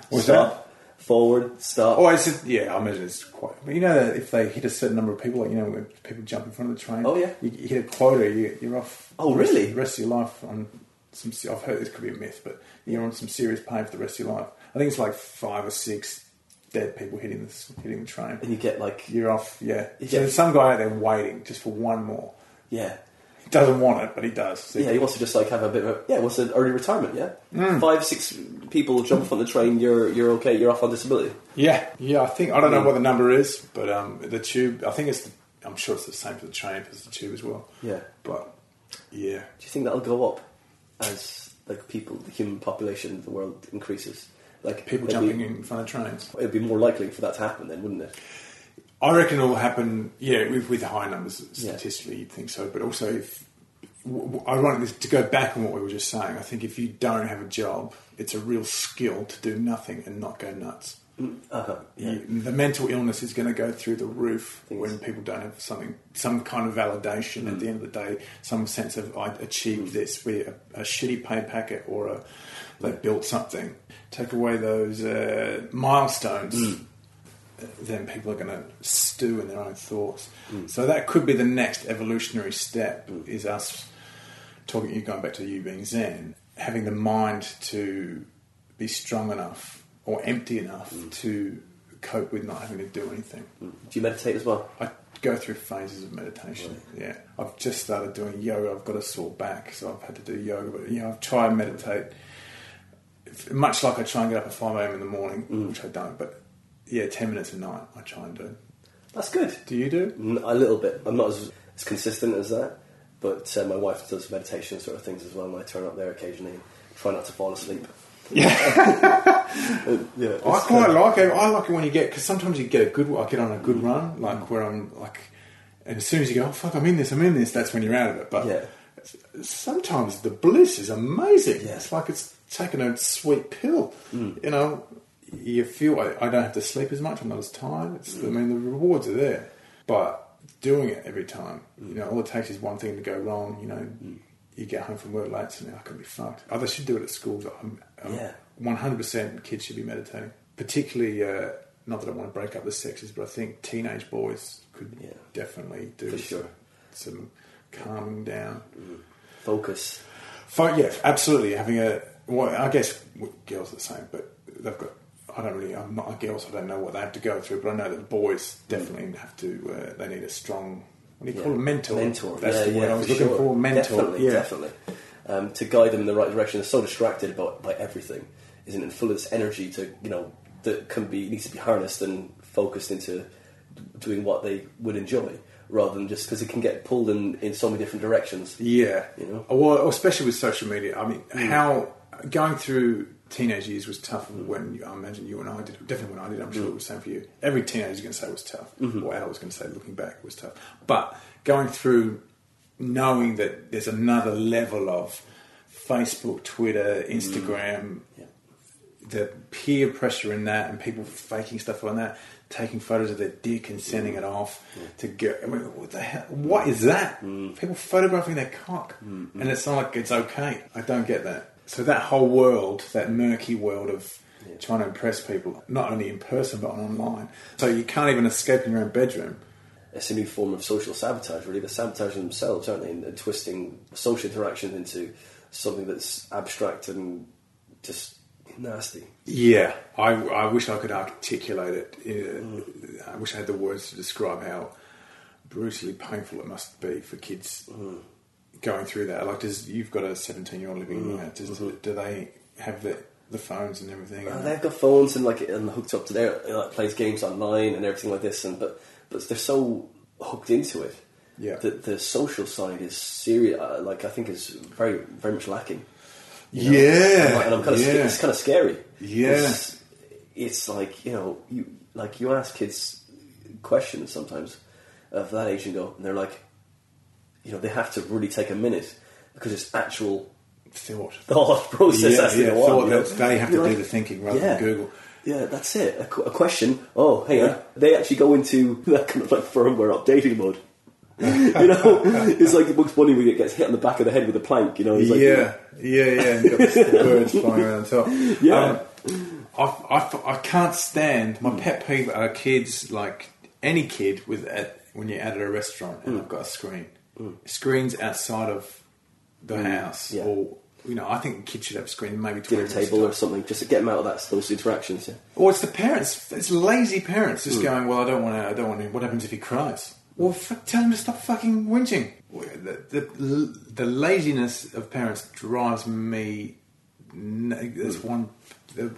Speaker 2: What's
Speaker 1: stop, forward, stop.
Speaker 2: Oh, it's just, yeah. I imagine it's quite. But you know that if they hit a certain number of people, like you know when people jump in front of the train.
Speaker 1: Oh, yeah.
Speaker 2: You, you hit a quota, you, you're off.
Speaker 1: Oh,
Speaker 2: the
Speaker 1: really?
Speaker 2: The rest of your life on some. I've heard this could be a myth, but you're on some serious pain for the rest of your life. I think it's like five or six dead people hitting the hitting the train.
Speaker 1: and you get like,
Speaker 2: You're off. Yeah.
Speaker 1: You
Speaker 2: So
Speaker 1: get-
Speaker 2: there's some guy out there waiting just for one more.
Speaker 1: yeah,
Speaker 2: doesn't want it, but he does. So
Speaker 1: yeah. He wants to just like have a bit of a, yeah. What's an early retirement? Yeah,
Speaker 2: Mm.
Speaker 1: five, six people jump off on the train. You're you're okay. You're off on disability.
Speaker 2: Yeah, yeah. I think I don't know what the number is, but um, the tube. I think it's. The, I'm sure it's the same for the train as the tube as well.
Speaker 1: Yeah.
Speaker 2: But yeah,
Speaker 1: Do you think that'll go up as like people, the human population of the world increases? Like
Speaker 2: people jumping
Speaker 1: be,
Speaker 2: in front of trains.
Speaker 1: It'd be more likely for that to happen then, wouldn't it?
Speaker 2: I reckon it will happen. Yeah, with, with high numbers
Speaker 1: Yeah.
Speaker 2: statistically, you'd think so. But also, if ironically, to go back on what we were just saying, I think if you don't have a job, it's a real skill to do nothing and not go nuts.
Speaker 1: Uh-huh. Yeah.
Speaker 2: You- the mental illness is going to go through the roof
Speaker 1: Things-
Speaker 2: when people don't have something, some kind of validation
Speaker 1: Mm.
Speaker 2: at the end of the day, some sense of I achieved this, be it a, a shitty pay packet or a they built something. Take away those uh, milestones,
Speaker 1: Mm.
Speaker 2: Then people are going to stew in their own thoughts.
Speaker 1: Mm.
Speaker 2: So that could be the next evolutionary step. Is us talking? You going back to you being Zen, having the mind to be strong enough or empty enough
Speaker 1: Mm.
Speaker 2: to cope with not having to do anything.
Speaker 1: Do you meditate as well?
Speaker 2: I go through phases of meditation. Yeah, I've just started doing yoga. I've got a sore back, so I've had to do yoga. But you know, I've tried meditate. Much like I try and get up at five a.m. in the morning,
Speaker 1: Mm.
Speaker 2: which I don't. But yeah, ten minutes a night I try and do.
Speaker 1: That's good.
Speaker 2: Do you do?
Speaker 1: a little bit. I'm not as, as consistent as that, but uh, my wife does meditation sort of things as well, and I turn up there occasionally and try not to fall asleep.
Speaker 2: Yeah,
Speaker 1: Uh, yeah,
Speaker 2: I quite
Speaker 1: kind of-
Speaker 2: like it. I like it when you get because sometimes you get a good. I get on a good run, like where I'm like, and as soon as you go, oh fuck, I'm in this, I'm in this. That's when you're out of it. But
Speaker 1: Yeah.
Speaker 2: sometimes the bliss is amazing.
Speaker 1: Yeah.
Speaker 2: It's like it's taking a sweet pill.
Speaker 1: Mm.
Speaker 2: You know, you feel I, I don't have to sleep as much. I'm not as tired. It's, I mm. mean, the rewards are there, but doing it every time, mm. you know, all it takes is one thing to go wrong. You know, mm. you get home from work late, so now I could be fucked. Others should do it at schools. I'm, I'm
Speaker 1: Yeah.
Speaker 2: 100% kids should be meditating, particularly uh, not that I want to break up the sexes, but I think teenage boys could
Speaker 1: Yeah.
Speaker 2: definitely do
Speaker 1: For
Speaker 2: some,
Speaker 1: sure.
Speaker 2: some calming down.
Speaker 1: Focus.
Speaker 2: Fine, yeah, absolutely. Having a well, I guess girls are the same, but they've got. I don't really. I'm not girls. I don't know what they have to go through, but I know that the boys definitely have to. Uh, they need a strong. What do you
Speaker 1: Yeah.
Speaker 2: call it? Mentor.
Speaker 1: Mentor.
Speaker 2: That's
Speaker 1: yeah,
Speaker 2: the word
Speaker 1: yeah,
Speaker 2: I was
Speaker 1: for
Speaker 2: looking
Speaker 1: sure.
Speaker 2: for. Mentor.
Speaker 1: Definitely,
Speaker 2: yeah.
Speaker 1: definitely. Um, to guide them in the right direction. They're so distracted by, by everything, isn't it? Full of this energy to you know that can be needs to be harnessed and focused into doing what they would enjoy, rather than just because it can get pulled in, in so many different directions.
Speaker 2: Yeah,
Speaker 1: You know?
Speaker 2: well, especially with social media. I mean, how going through teenage years was tough. When you, I imagine you and I did, definitely when I did. I'm sure it was the same for you. Every teenager is going to say it was tough, mm-hmm. or adult was going to say, looking back, was tough. But going through, knowing that there's another level of Facebook, Twitter, mm. Instagram,
Speaker 1: Yeah.
Speaker 2: the peer pressure in that and people faking stuff on that, taking photos of their dick and sending it off to get. I mean, what the hell? What is that? Mm. People photographing their cock, mm-hmm. and it's not like it's okay. I don't get that. So that whole world, that murky world of trying to impress people, not only in person but online. So you can't even escape in your own bedroom.
Speaker 1: It's a new form of social sabotage, really. They're sabotaging themselves, aren't they? And, and twisting social interaction into something that's abstract and just nasty.
Speaker 2: Yeah, I, I wish I could articulate it. Uh, I wish I had the words to describe how brutally painful it must be for kids going through that. Like, does you've got a seventeen-year-old living in your house? Does, Do they have the the phones and everything?
Speaker 1: Uh, they've got phones and like and hooked up to their like, plays games online and everything like this, and but but they're so hooked into it.
Speaker 2: Yeah.
Speaker 1: that the social side is serious. Uh, like I think is very very much lacking. you know?
Speaker 2: Yeah,
Speaker 1: and, like, and I'm kind of
Speaker 2: yeah.
Speaker 1: it's kind of scary.
Speaker 2: Yeah.
Speaker 1: it's, it's like you know you like you ask kids questions sometimes of that age and go, and they're like, you know, they have to really take a minute because it's actual
Speaker 2: thought.
Speaker 1: thought process
Speaker 2: yeah,
Speaker 1: has to
Speaker 2: yeah,
Speaker 1: go on.
Speaker 2: thought.
Speaker 1: you know?
Speaker 2: That's- They have to
Speaker 1: You're
Speaker 2: do
Speaker 1: like,
Speaker 2: the thinking rather
Speaker 1: yeah.
Speaker 2: than Google.
Speaker 1: Yeah, that's it. A, qu- a question. Oh, hang on. They actually go into that kind of like firmware updating mode. you know, it's like the Bugs Bunny when it gets hit on the back of the head with a plank. You know, he's like,
Speaker 2: yeah, yeah, yeah. And got the birds flying around the top.
Speaker 1: Yeah.
Speaker 2: Um, I, I, I can't stand my pet peeve are kids like any kid with at, when you're out at a restaurant and I've got a screen, screens outside of the mm. house,
Speaker 1: Yeah.
Speaker 2: or you know, I think kids should have a screen maybe
Speaker 1: dinner
Speaker 2: 20
Speaker 1: table or something, just to get them out of that those interactions. Yeah.
Speaker 2: Or it's the parents. It's lazy parents just mm. going, "Well, I don't want to. I don't want to. What happens if he cries?" Well, f- tell him to stop fucking whinging. The, the, the laziness of parents drives me. n- There's mm. one.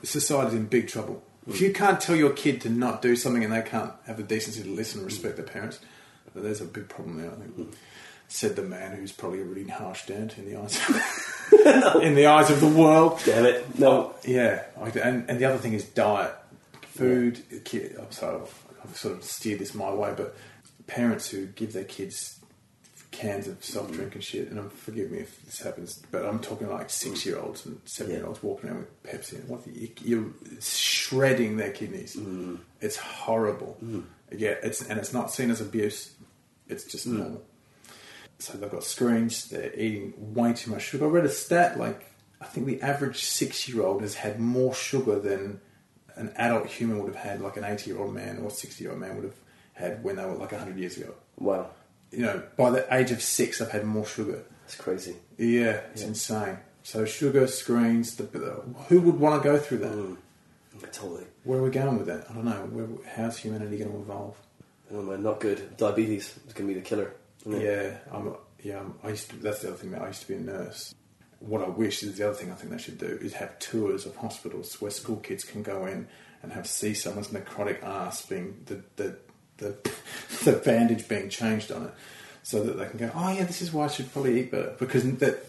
Speaker 2: Society's in big trouble. If you can't tell your kid to not do something and they can't have the decency to listen and respect their parents, there's a big problem there. I think. Said the man who's probably a really harsh dad in the eyes, of, in the eyes of the world.
Speaker 1: Damn it! No,
Speaker 2: yeah, and, and the other thing is diet, food. Ki I'm sorry, I've, I've sort of steered this my way, but parents who give their kids cans of soft mm. drink and shit, and um, forgive me if this happens, but I'm talking like mm. six year olds and seven year olds walking around with Pepsi. And what the, you, you're shredding their kidneys. Mm. It's horrible. Yeah, it's and it's not seen as abuse. It's just normal. So they've got screens. They're eating way too much sugar. I read a stat like I think the average six-year-old has had more sugar than an adult human would have had, like an eighty-year-old man or sixty-year-old man would have had when they were like hundred years ago.
Speaker 1: wow,
Speaker 2: You know, by the age of six, I've had more sugar.
Speaker 1: that's crazy.
Speaker 2: Yeah, it's insane. So sugar, screens. The, who would want to go through that? Mm.
Speaker 1: Totally.
Speaker 2: Where are we going with that? I don't know. Where, how's humanity going to evolve?
Speaker 1: Oh man, not good. Diabetes is going to be the killer. Isn't?
Speaker 2: Yeah, I'm, yeah. I'm, I used to. That's the other thing. That I used to be a nurse. What I wish is the other thing I think they should do is have tours of hospitals where school kids can go in and have see someone's necrotic ass being the the the, the bandage being changed on it, so that they can go. Oh yeah, this is why I should probably eat better because that.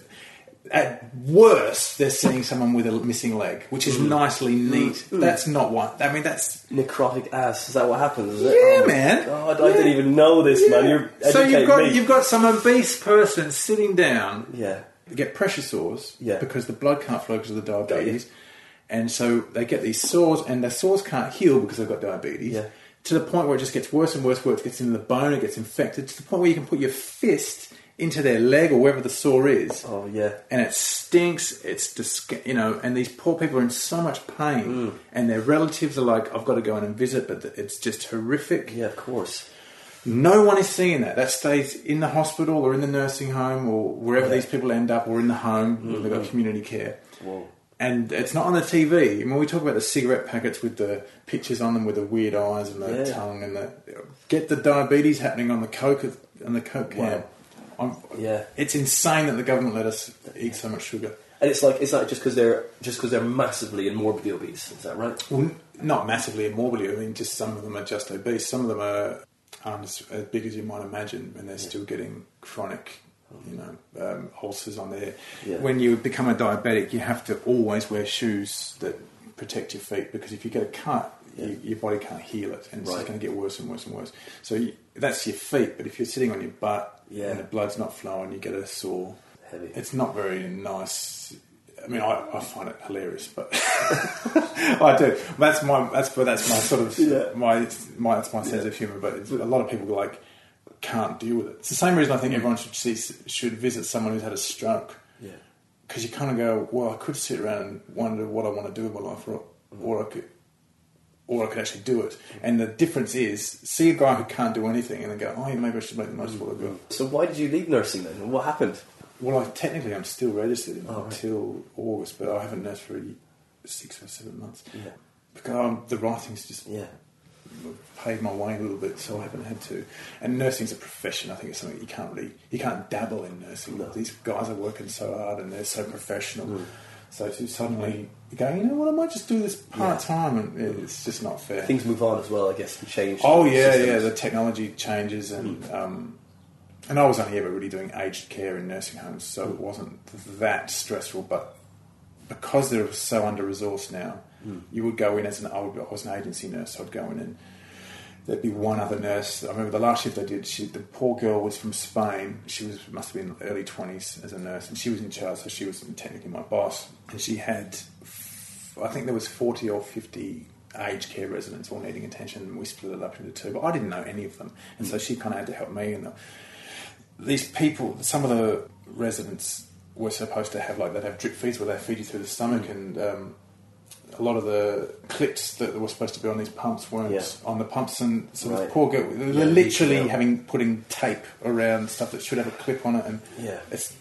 Speaker 2: At worst, they're seeing someone with a missing leg, which is mm. nicely mm. neat. Mm. That's not what I mean. That's
Speaker 1: Necrotic ass. Is that what happens? Is it?
Speaker 2: Yeah,
Speaker 1: Oh my
Speaker 2: man.
Speaker 1: God, I
Speaker 2: Yeah.
Speaker 1: didn't even know this, man. You're
Speaker 2: so you've
Speaker 1: educating
Speaker 2: got
Speaker 1: me.
Speaker 2: you've got some obese person sitting down
Speaker 1: yeah.
Speaker 2: they get pressure sores
Speaker 1: Yeah.
Speaker 2: because the blood can't flow because of the diabetes. And so they get these sores, and the sores can't heal because they've got diabetes.
Speaker 1: Yeah.
Speaker 2: To the point where it just gets worse and worse, where it gets into the bone, it gets infected, to the point where you can put your fist into their leg or wherever the sore is,
Speaker 1: Oh yeah.
Speaker 2: and it stinks. It's dis- you know, and these poor people are in so much pain,
Speaker 1: Mm.
Speaker 2: and their relatives are like, "I've got to go in and visit," but it's just horrific.
Speaker 1: Yeah, of course.
Speaker 2: No one is seeing that. That stays in the hospital or in the nursing home or wherever
Speaker 1: Yeah. Mm-hmm.
Speaker 2: these people end up, or in the home where they've got community care.
Speaker 1: Whoa.
Speaker 2: And it's not on the TV. I mean, we talk about the cigarette packets with the pictures on them with the weird eyes and the
Speaker 1: Yeah.
Speaker 2: tongue and the get the diabetes happening on the coke on the coke can. I'm,
Speaker 1: Yeah.
Speaker 2: it's insane that the government let us eat so much sugar.
Speaker 1: And it's like, is that just because they're just because they're massively and morbidly obese? Is that right?
Speaker 2: Well, not massively and morbidly. I mean, just some of them are just obese. Some of them are aren't as, as big as you might imagine, and they're still getting chronic, you know, um, ulcers on there.
Speaker 1: Yeah.
Speaker 2: When you become a diabetic, you have to always wear shoes that protect your feet because if you get a cut, you, your body can't heal it, and it's
Speaker 1: Right.
Speaker 2: just going to get worse and worse and worse. So you, that's your feet. But if you're sitting on your butt
Speaker 1: Yeah.
Speaker 2: and the blood's not flowing, you get a sore.
Speaker 1: Heavy.
Speaker 2: It's not very nice. I mean, I, I find it hilarious, but I do. That's my that's but that's my sort of
Speaker 1: Yeah.
Speaker 2: my my that's my sense of humour. But it's, a lot of people like can't deal with it. It's the same reason I think everyone should see should visit someone who's had a stroke
Speaker 1: Yeah.
Speaker 2: because you kind of go, well, I could sit around and wonder what I want to do with my life, or, or I could. Or I could actually do it, and the difference is see a guy who can't do anything, and then go, "Oh, yeah, maybe I should make the most of what I've got."
Speaker 1: So why did you leave nursing then? What happened?
Speaker 2: Well, I, technically, I'm still registered
Speaker 1: Oh, right.
Speaker 2: until August, but I haven't nursed for six or seven months
Speaker 1: Yeah.
Speaker 2: because um, the writing's just
Speaker 1: Yeah.
Speaker 2: paved my way a little bit, so I haven't had to. And nursing's a profession. I think it's something you can't really you can't dabble in nursing.
Speaker 1: No.
Speaker 2: These guys are working so hard and they're so professional.
Speaker 1: Mm.
Speaker 2: So to suddenly go, you know what, I might just do this part time, and it's just not fair.
Speaker 1: Things move on as well, I guess, and change.
Speaker 2: Oh yeah,
Speaker 1: systems.
Speaker 2: yeah. The technology changes, and hmm. um, and I was only ever really doing aged care in nursing homes, so it hmm. wasn't that stressful. But because they're so under resourced now, hmm. you would go in as an I, would, I was an agency nurse. So I'd go in and there'd be one other nurse. I remember the last shift I did. She, the poor girl was from Spain. She was must have been early twenties as a nurse, and she was in charge. So she was technically my boss, and she had. I think there was forty or fifty aged care residents all needing attention, and we split it up into two. But I didn't know any of them, and so she kind of had to help me. And the, these people, some of the residents were supposed to have like they'd have drip feeds where they feed you through the stomach, and um, a lot of the clips that were supposed to be on these pumps weren't
Speaker 1: Yeah.
Speaker 2: on the pumps, and so
Speaker 1: Right.
Speaker 2: this poor girl, they're
Speaker 1: Yeah,
Speaker 2: literally
Speaker 1: yeah.
Speaker 2: having putting tape around stuff that should have a clip on it, and
Speaker 1: Yeah.
Speaker 2: it's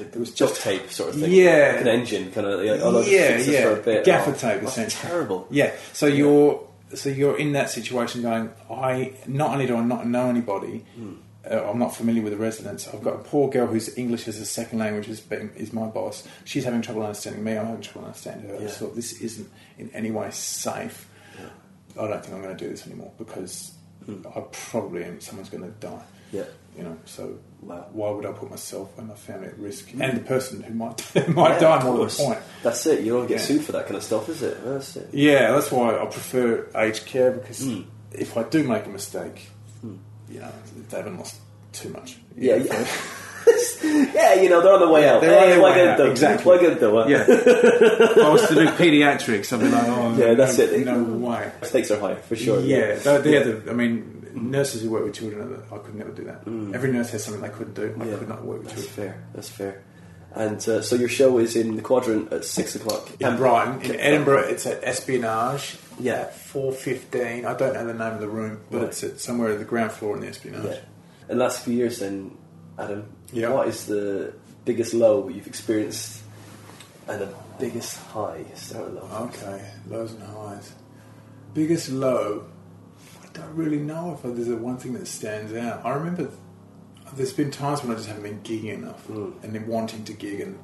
Speaker 1: It
Speaker 2: was
Speaker 1: duct
Speaker 2: just-
Speaker 1: tape sort of thing.
Speaker 2: Yeah.
Speaker 1: Like an engine kind of. Like, oh,
Speaker 2: yeah, yeah,
Speaker 1: bit.
Speaker 2: gaffer
Speaker 1: Oh,
Speaker 2: tape essentially.
Speaker 1: Terrible.
Speaker 2: Yeah, so you're so you're in that situation going. I not only do I not know anybody,
Speaker 1: Hmm.
Speaker 2: Uh, I'm not familiar with the residents. I've got a poor girl who's English as a second language is is my boss. She's having trouble understanding me. I'm having trouble understanding her. I
Speaker 1: Yeah.
Speaker 2: thought this isn't in any way safe. I don't think I'm going to do this anymore because I probably am. Someone's going to die.
Speaker 1: Yeah.
Speaker 2: You know, so
Speaker 1: Wow.
Speaker 2: why would I put myself and my family at risk, and the person who might might
Speaker 1: Yeah,
Speaker 2: die more to the point?
Speaker 1: That's it. You don't get
Speaker 2: Yeah.
Speaker 1: sued for that kind of stuff, is it? That's it.
Speaker 2: Yeah, that's why I prefer aged care because
Speaker 1: Hmm.
Speaker 2: if I do make a mistake, you know, they haven't lost too much.
Speaker 1: Yeah, yeah. yeah, you know, they're on the way out.
Speaker 2: They're on
Speaker 1: Hey,
Speaker 2: their
Speaker 1: what
Speaker 2: way out,
Speaker 1: do?
Speaker 2: exactly.
Speaker 1: Can I do?
Speaker 2: Yeah. if I was to do paediatrics, I'd be like, oh,
Speaker 1: Yeah,
Speaker 2: no,
Speaker 1: that's it.
Speaker 2: No way.
Speaker 1: Stakes are high, for sure.
Speaker 2: Yeah, they're, they're the, I mean, nurses who work with children, I could never do that. Every nurse has something they couldn't do. I.
Speaker 1: Yeah.
Speaker 2: could not work with
Speaker 1: That's
Speaker 2: children.
Speaker 1: fair. That's fair. And uh, so your show is in the quadrant at six o'clock.
Speaker 2: In Brighton, in Edinburgh, it's at Espionage.
Speaker 1: Yeah.
Speaker 2: four fifteen. I don't know the name of the room, but
Speaker 1: Right.
Speaker 2: it's at somewhere at the ground floor in the Espionage.
Speaker 1: Yeah. In the last few years, then, Adam,
Speaker 2: Yeah.
Speaker 1: what is the biggest low you've experienced and the biggest high? Start with low.
Speaker 2: Okay, lows and highs. Biggest low. I don't really know if there's a one thing that stands out. I remember there's been times when I just haven't been gigging enough hmm. and then wanting to gig. And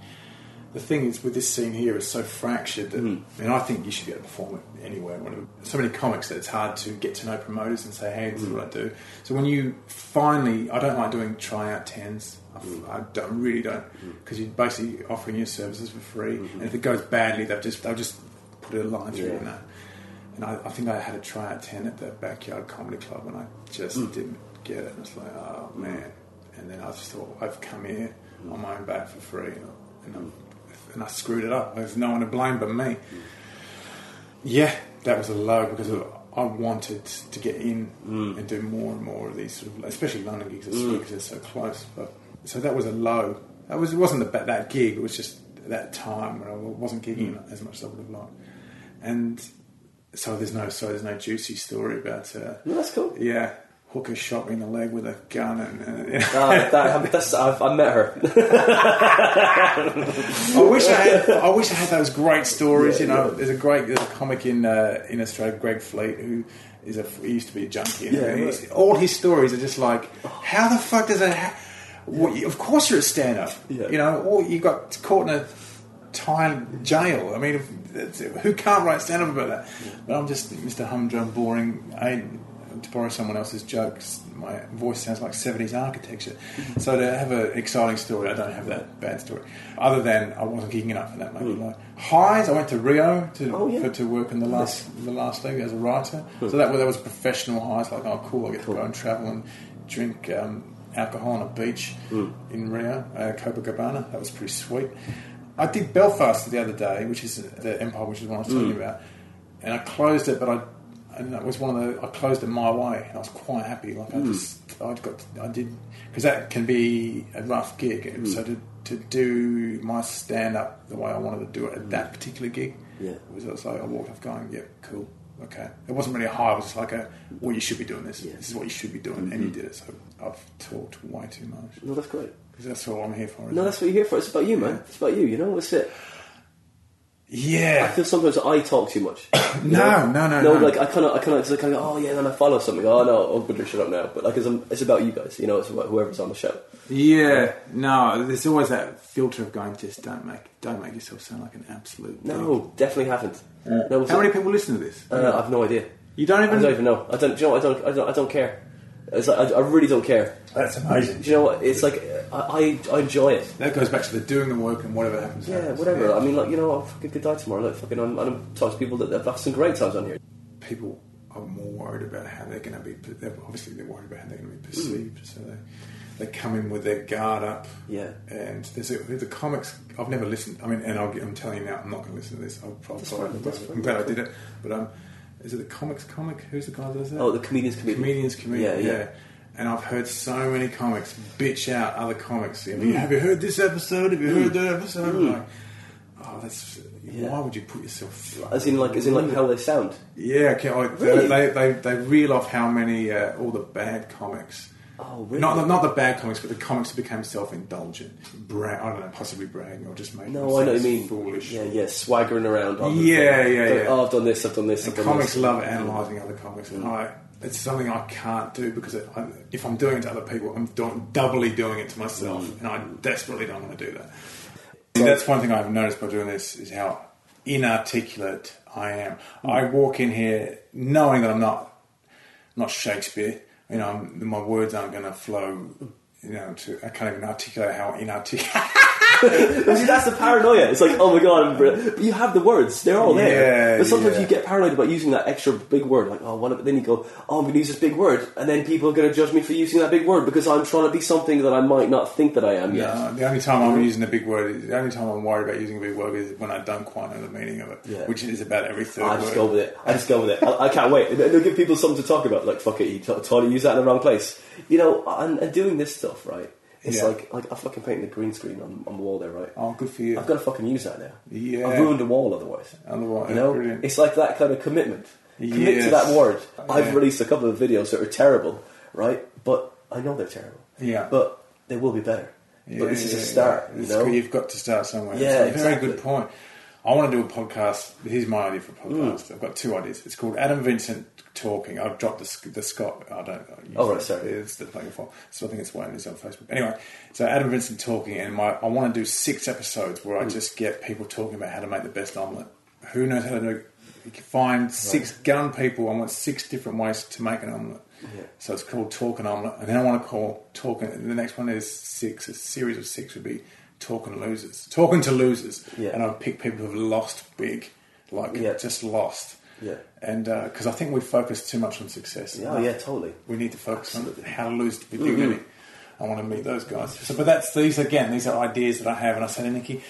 Speaker 2: the thing is, with this scene here, it's so fractured that, hmm. I mean, I think you should be able to perform it anywhere. So many comics that it's hard to get to know promoters and say, hey, this is hmm. what I do. So when you finally, I don't like doing tryout tens. I, hmm. I don't, really don't, because you're basically offering your services for free. And if it goes badly, they'll just they'll just put a line through
Speaker 1: Yeah.
Speaker 2: and that. And I, I think I had a tryout 10 at the Backyard Comedy Club and I just didn't get it. And it's like, oh man. And then I just thought, I've come here on my own back for free. And, I'm, and I screwed it up. There's no one to blame but me. Yeah, that was a low because of, I wanted to get in
Speaker 1: Mm.
Speaker 2: and do more and more of these sort of, especially London gigs well because they're so close. But so that was a low. That was it wasn't about that gig. It was just that time when I wasn't gigging
Speaker 1: Mm.
Speaker 2: as much as I would have liked. And so there's no so there's no juicy story about uh,
Speaker 1: No, that's cool.
Speaker 2: yeah hooker shot me in the leg with a gun and
Speaker 1: that, that's, I've, I met her.
Speaker 2: I wish I had. I wish I had those great stories. you know, there's a great there's a comic in uh, in Australia, Greg Fleet, who is a he used to be a junkie. And
Speaker 1: Yeah,
Speaker 2: he's- all his stories are just like, how the fuck does that? Ha- well, of course, you're a stand up.
Speaker 1: Yeah.
Speaker 2: You know, or you got caught in a time jail. I mean, who can't write stand up about that? But I'm just Mr. Humdrum, boring. I, to borrow someone else's jokes, my voice sounds like 70s architecture. So to have an exciting story, I don't have that bad story. Other than I wasn't geeking enough for that maybe. Like highs, I went to Rio to
Speaker 1: Mm. Oh, yeah.
Speaker 2: for, to work in the last the Last Leg as a writer. So that that was professional highs. Like oh cool, I get to go and travel and drink um, alcohol on a beach
Speaker 1: Mm.
Speaker 2: in Rio, uh, Copacabana. That was pretty sweet. I did Belfast the other day, which is the Empire, which is what I was
Speaker 1: Mm.
Speaker 2: you about, and I closed it, but I. And that was one of the. I closed it my way, and I was quite happy. Like I
Speaker 1: Mm.
Speaker 2: just, I got, I did, because that can be a rough gig.
Speaker 1: Mm.
Speaker 2: And So to to do my stand up the way I wanted to do it at that particular gig,
Speaker 1: Yeah.
Speaker 2: was, like I walked off going, "Yep, cool, okay." It wasn't really a high. It was like a, "Well, you should be doing this. This is what you should be doing," and you
Speaker 1: Mm-hmm.
Speaker 2: did it. So I've talked way too much
Speaker 1: No, that's great.
Speaker 2: because that's all I'm here for.
Speaker 1: No,
Speaker 2: it?
Speaker 1: that's what you're here for. It's about you, man. It's about you. You know, it's it. I feel sometimes I talk too much.
Speaker 2: No, no, no,
Speaker 1: no.
Speaker 2: no.
Speaker 1: Like I kind of, I kind of, I kind of, oh yeah, then I follow something. Oh no, I'm going to shut up now. But like, it's, um, it's about you guys. You know, it's about whoever's on the show.
Speaker 2: Yeah, no. There's always that filter of going, just don't make, don't make yourself sound like an absolute.
Speaker 1: No, definitely haven't. No,
Speaker 2: dick. How many people listen to this?
Speaker 1: Uh, I've no idea.
Speaker 2: you don't even.
Speaker 1: I
Speaker 2: even.
Speaker 1: don't even know. I don't. You know? I don't. I don't. I don't care. It's like, I, I really don't care.
Speaker 2: That's amazing.
Speaker 1: Do you know what? It's like I, I, I enjoy it.
Speaker 2: That goes back to the doing the work and whatever happens.
Speaker 1: Yeah,
Speaker 2: happens.
Speaker 1: whatever.
Speaker 2: Yeah.
Speaker 1: I mean, like you know, I fucking could die tomorrow. Like fucking, I'm, I'm talking to people that have some great times on here.
Speaker 2: people are more worried about how they're going to be. They're, obviously, they're worried about how they're going to be perceived. So they they come in with their guard up.
Speaker 1: Yeah.
Speaker 2: And there's a, the comics. I've never listened. I mean, and I'll, I'm telling you now, I'm not going to listen to this. I'll probably.
Speaker 1: fine, that's
Speaker 2: I'm glad I did it. But um, is it the comics comic? Who's the guy that does that?
Speaker 1: Oh, the comedians, comedian.
Speaker 2: comedians, comedian.
Speaker 1: Yeah,
Speaker 2: Yeah,
Speaker 1: yeah.
Speaker 2: And I've heard so many comics bitch out other comics. Have,
Speaker 1: Mm.
Speaker 2: you, have you heard this episode? Have you heard that episode? I'm Like, oh, that's
Speaker 1: Yeah.
Speaker 2: why would you put yourself?
Speaker 1: As in, like, as in, like how they sound.
Speaker 2: Yeah, okay, like
Speaker 1: Really?
Speaker 2: they, they they reel off how many uh, all the bad comics.
Speaker 1: Oh, really?
Speaker 2: Not the, not the bad comics, but the comics that became self-indulgent, bra- I don't know, possibly bragging or just making
Speaker 1: No, I know what you mean.
Speaker 2: foolish.
Speaker 1: Yeah, yeah, swaggering around. The
Speaker 2: Yeah, yeah, yeah.
Speaker 1: Oh, I've done this. I've done this. I've done
Speaker 2: comics
Speaker 1: this.
Speaker 2: love analysing other comics, and I, it's something I can't do because it, I, if I'm doing it to other people, I'm doing, doubly doing it to myself, mm. and I desperately don't want to do that. And that's one thing I've noticed by doing this is how inarticulate I am. Mm. I walk in here knowing that I'm not not Shakespeare. You know, I'm, my words aren't going to flow. You know, to, I can't even articulate how inarticulate.
Speaker 1: See, that's the paranoia. It's like, oh my god, I'm br- but you have the words; they're all there.
Speaker 2: Yeah,
Speaker 1: but sometimes
Speaker 2: yeah.
Speaker 1: you get paranoid about using that extra big word. Like, oh, what? Then you go, oh, I'm going to use this big word, and then people are going to judge me for using that big word because I'm trying to be something that I might not think that I am yet.
Speaker 2: The only time I'm using a big word, is, the only time I'm worried about using a big word is when I don't quite know the meaning of it,
Speaker 1: Yeah.
Speaker 2: which is about every third
Speaker 1: I
Speaker 2: word.
Speaker 1: just go with it. I just go with it. I, I can't wait. They'll give people something to talk about. Like, fuck it, you t- totally use that in the wrong place. You know, and, and doing this stuff, right? It's
Speaker 2: Yeah.
Speaker 1: like, like I fucking painted the green screen on, on the wall there, right?
Speaker 2: Oh, good for you.
Speaker 1: I've got to fucking use that now.
Speaker 2: Yeah.
Speaker 1: I've ruined the wall otherwise.
Speaker 2: Otherwise,
Speaker 1: You know,
Speaker 2: brilliant.
Speaker 1: it's like that kind of commitment. Commit to that word. I've released a couple of videos that are terrible, right? But I know they're terrible.
Speaker 2: Yeah.
Speaker 1: But they will be better.
Speaker 2: Yeah,
Speaker 1: but this is a start,
Speaker 2: yeah.
Speaker 1: You know?
Speaker 2: You've got to start somewhere.
Speaker 1: Yeah,
Speaker 2: a very good point. I want to do a podcast. Here's my idea for a
Speaker 1: Hmm.
Speaker 2: podcast. I've got two ideas. It's called Adam Vincent Talking. I've dropped the, the Scott. I don't. I
Speaker 1: Oh, right, sorry.
Speaker 2: It's the platform. So I think it's waiting it's on Facebook. Anyway, so Adam Vincent Talking, and my I want to do six episodes where
Speaker 1: Hmm.
Speaker 2: I just get people talking about how to make the best omelette. Who knows how to do? You can find six gun people. I want six different ways to make an omelette.
Speaker 1: Yeah.
Speaker 2: So it's called Talking Omelette, and then I want to call Talking. The next one is six. A series of six would be Talking to Losers. Talking to losers,
Speaker 1: Yeah.
Speaker 2: and I'd pick people who've lost big, like
Speaker 1: Yeah.
Speaker 2: just lost.
Speaker 1: Yeah.
Speaker 2: And because I think we focus too much on success.
Speaker 1: Yeah, oh, yeah, totally.
Speaker 2: We need to focus
Speaker 1: Absolutely.
Speaker 2: on how to lose to be.
Speaker 1: Mhm.
Speaker 2: really. I want to meet those guys. So, but that's these again. These are ideas that I have, and I said to Nikki,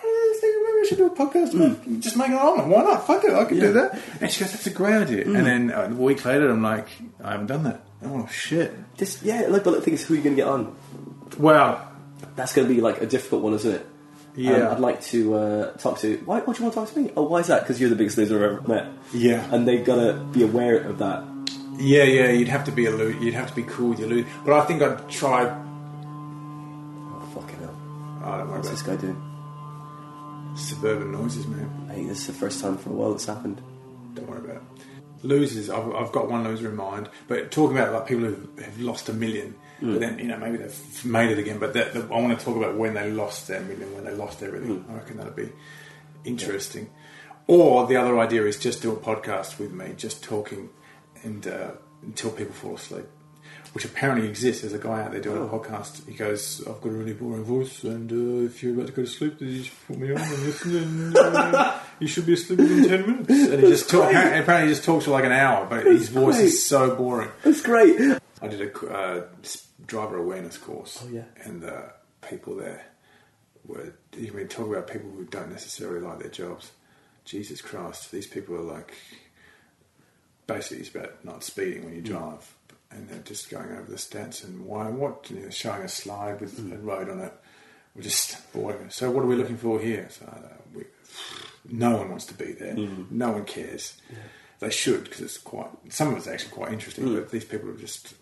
Speaker 2: "What is this thing? maybe I should do a podcast. about Just make it on. Why not? Fuck it, I can.
Speaker 1: Yeah.
Speaker 2: do that. And she goes, that's a great idea. And then uh, a week later, I'm like, I haven't done that. Oh shit.
Speaker 1: Just, yeah, like, but the thing is, who are you going to get on?
Speaker 2: Well,
Speaker 1: That's going to be like a difficult one, isn't it?
Speaker 2: Yeah.
Speaker 1: Um, I'd like to uh, talk to. Why? Why do you want to talk to me? Oh, why is that? Because you're the biggest loser I've ever met.
Speaker 2: Yeah.
Speaker 1: And they've got to be aware of that.
Speaker 2: yeah, yeah. You'd have to be a lo- You'd have to be cool with your lose. But I think I'd try.
Speaker 1: Oh, fucking hell.
Speaker 2: I don't worry
Speaker 1: What's this guy doing?
Speaker 2: suburban noises, man.
Speaker 1: Hey, this is the first time for a while it's happened.
Speaker 2: Don't worry about it. Losers, I've, I've got one loser in mind, but talking about like people who have lost a million, but then you know maybe they've made it again. But I want to talk about when they lost their million, when they lost everything. I reckon that'd be interesting. Or the other idea is just do a podcast with me, just talking and uh, until people fall asleep. Which apparently exists. There's a guy out there doing a podcast. He goes, "I've got a really boring voice, and uh, if you're about to go to sleep, then you just put me on and listen, and uh, you should be asleep within ten minutes." And he just talk, apparently, he just talks for like an hour, but his voice
Speaker 1: great.
Speaker 2: is so boring.
Speaker 1: That's great.
Speaker 2: I did a uh, driver awareness course.
Speaker 1: Oh, yeah.
Speaker 2: And uh, people there were, you mean, talk about people who don't necessarily like their jobs. Jesus Christ, these people are like, basically it's about not speeding when you drive. And they're just going over the stats and why, what, you know, showing a slide with a road on it. We're just boring. So what are we looking for here? So uh, we, no one wants to be there. No one cares. They should because it's quite. Some of it's actually quite interesting, but these people are just.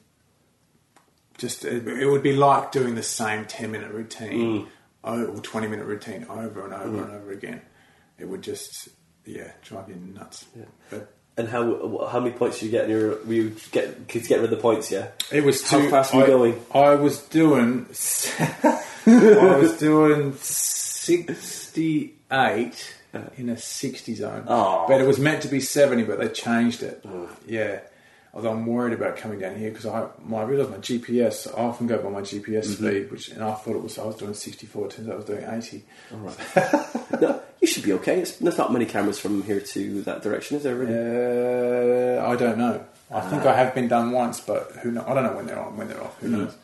Speaker 2: Just it, it would be like doing the same ten minute routine o- or twenty minute routine over and over and over again. It would just yeah drive you nuts. But
Speaker 1: And how how many points did you get in your? Were you get kids get rid of the points? Yeah.
Speaker 2: it was
Speaker 1: How
Speaker 2: too,
Speaker 1: fast were you
Speaker 2: I,
Speaker 1: going?
Speaker 2: I was doing. I was doing sixty eight uh-huh. in a sixty zone,
Speaker 1: Oh.
Speaker 2: but it was meant to be seventy, but they changed it. Mm. Yeah. Although I'm worried about coming down here because I, my, I realise my GPS. I often go by my GPS
Speaker 1: Mm-hmm.
Speaker 2: speed, which and I thought it was I was doing 64. Turns out I was doing 80.
Speaker 1: no, you should be okay. It's, there's not many cameras from here to that direction, is there? Really?
Speaker 2: Uh, I don't know. I think I have been done once, but who know? I don't know when they're on, when they're off. Who knows?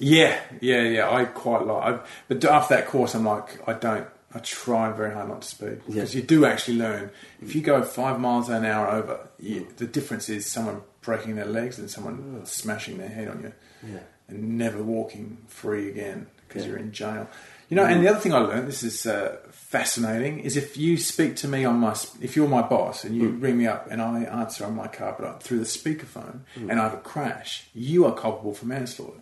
Speaker 2: Yeah, yeah, yeah. I quite like. I, but after that course, I'm like, I don't. I try very hard not to speed because you do actually learn. If you go five miles an hour over, you, the difference is someone breaking their legs and someone smashing their head on you,
Speaker 1: Yeah.
Speaker 2: and never walking free again because
Speaker 1: Yeah.
Speaker 2: you're in jail. You know, and the other thing I learned, this is uh, fascinating, is if you speak to me on my, if you're my boss and you mm. ring me up and I answer on my car, but I- through the speakerphone, mm. and I have a crash, you are culpable for manslaughter.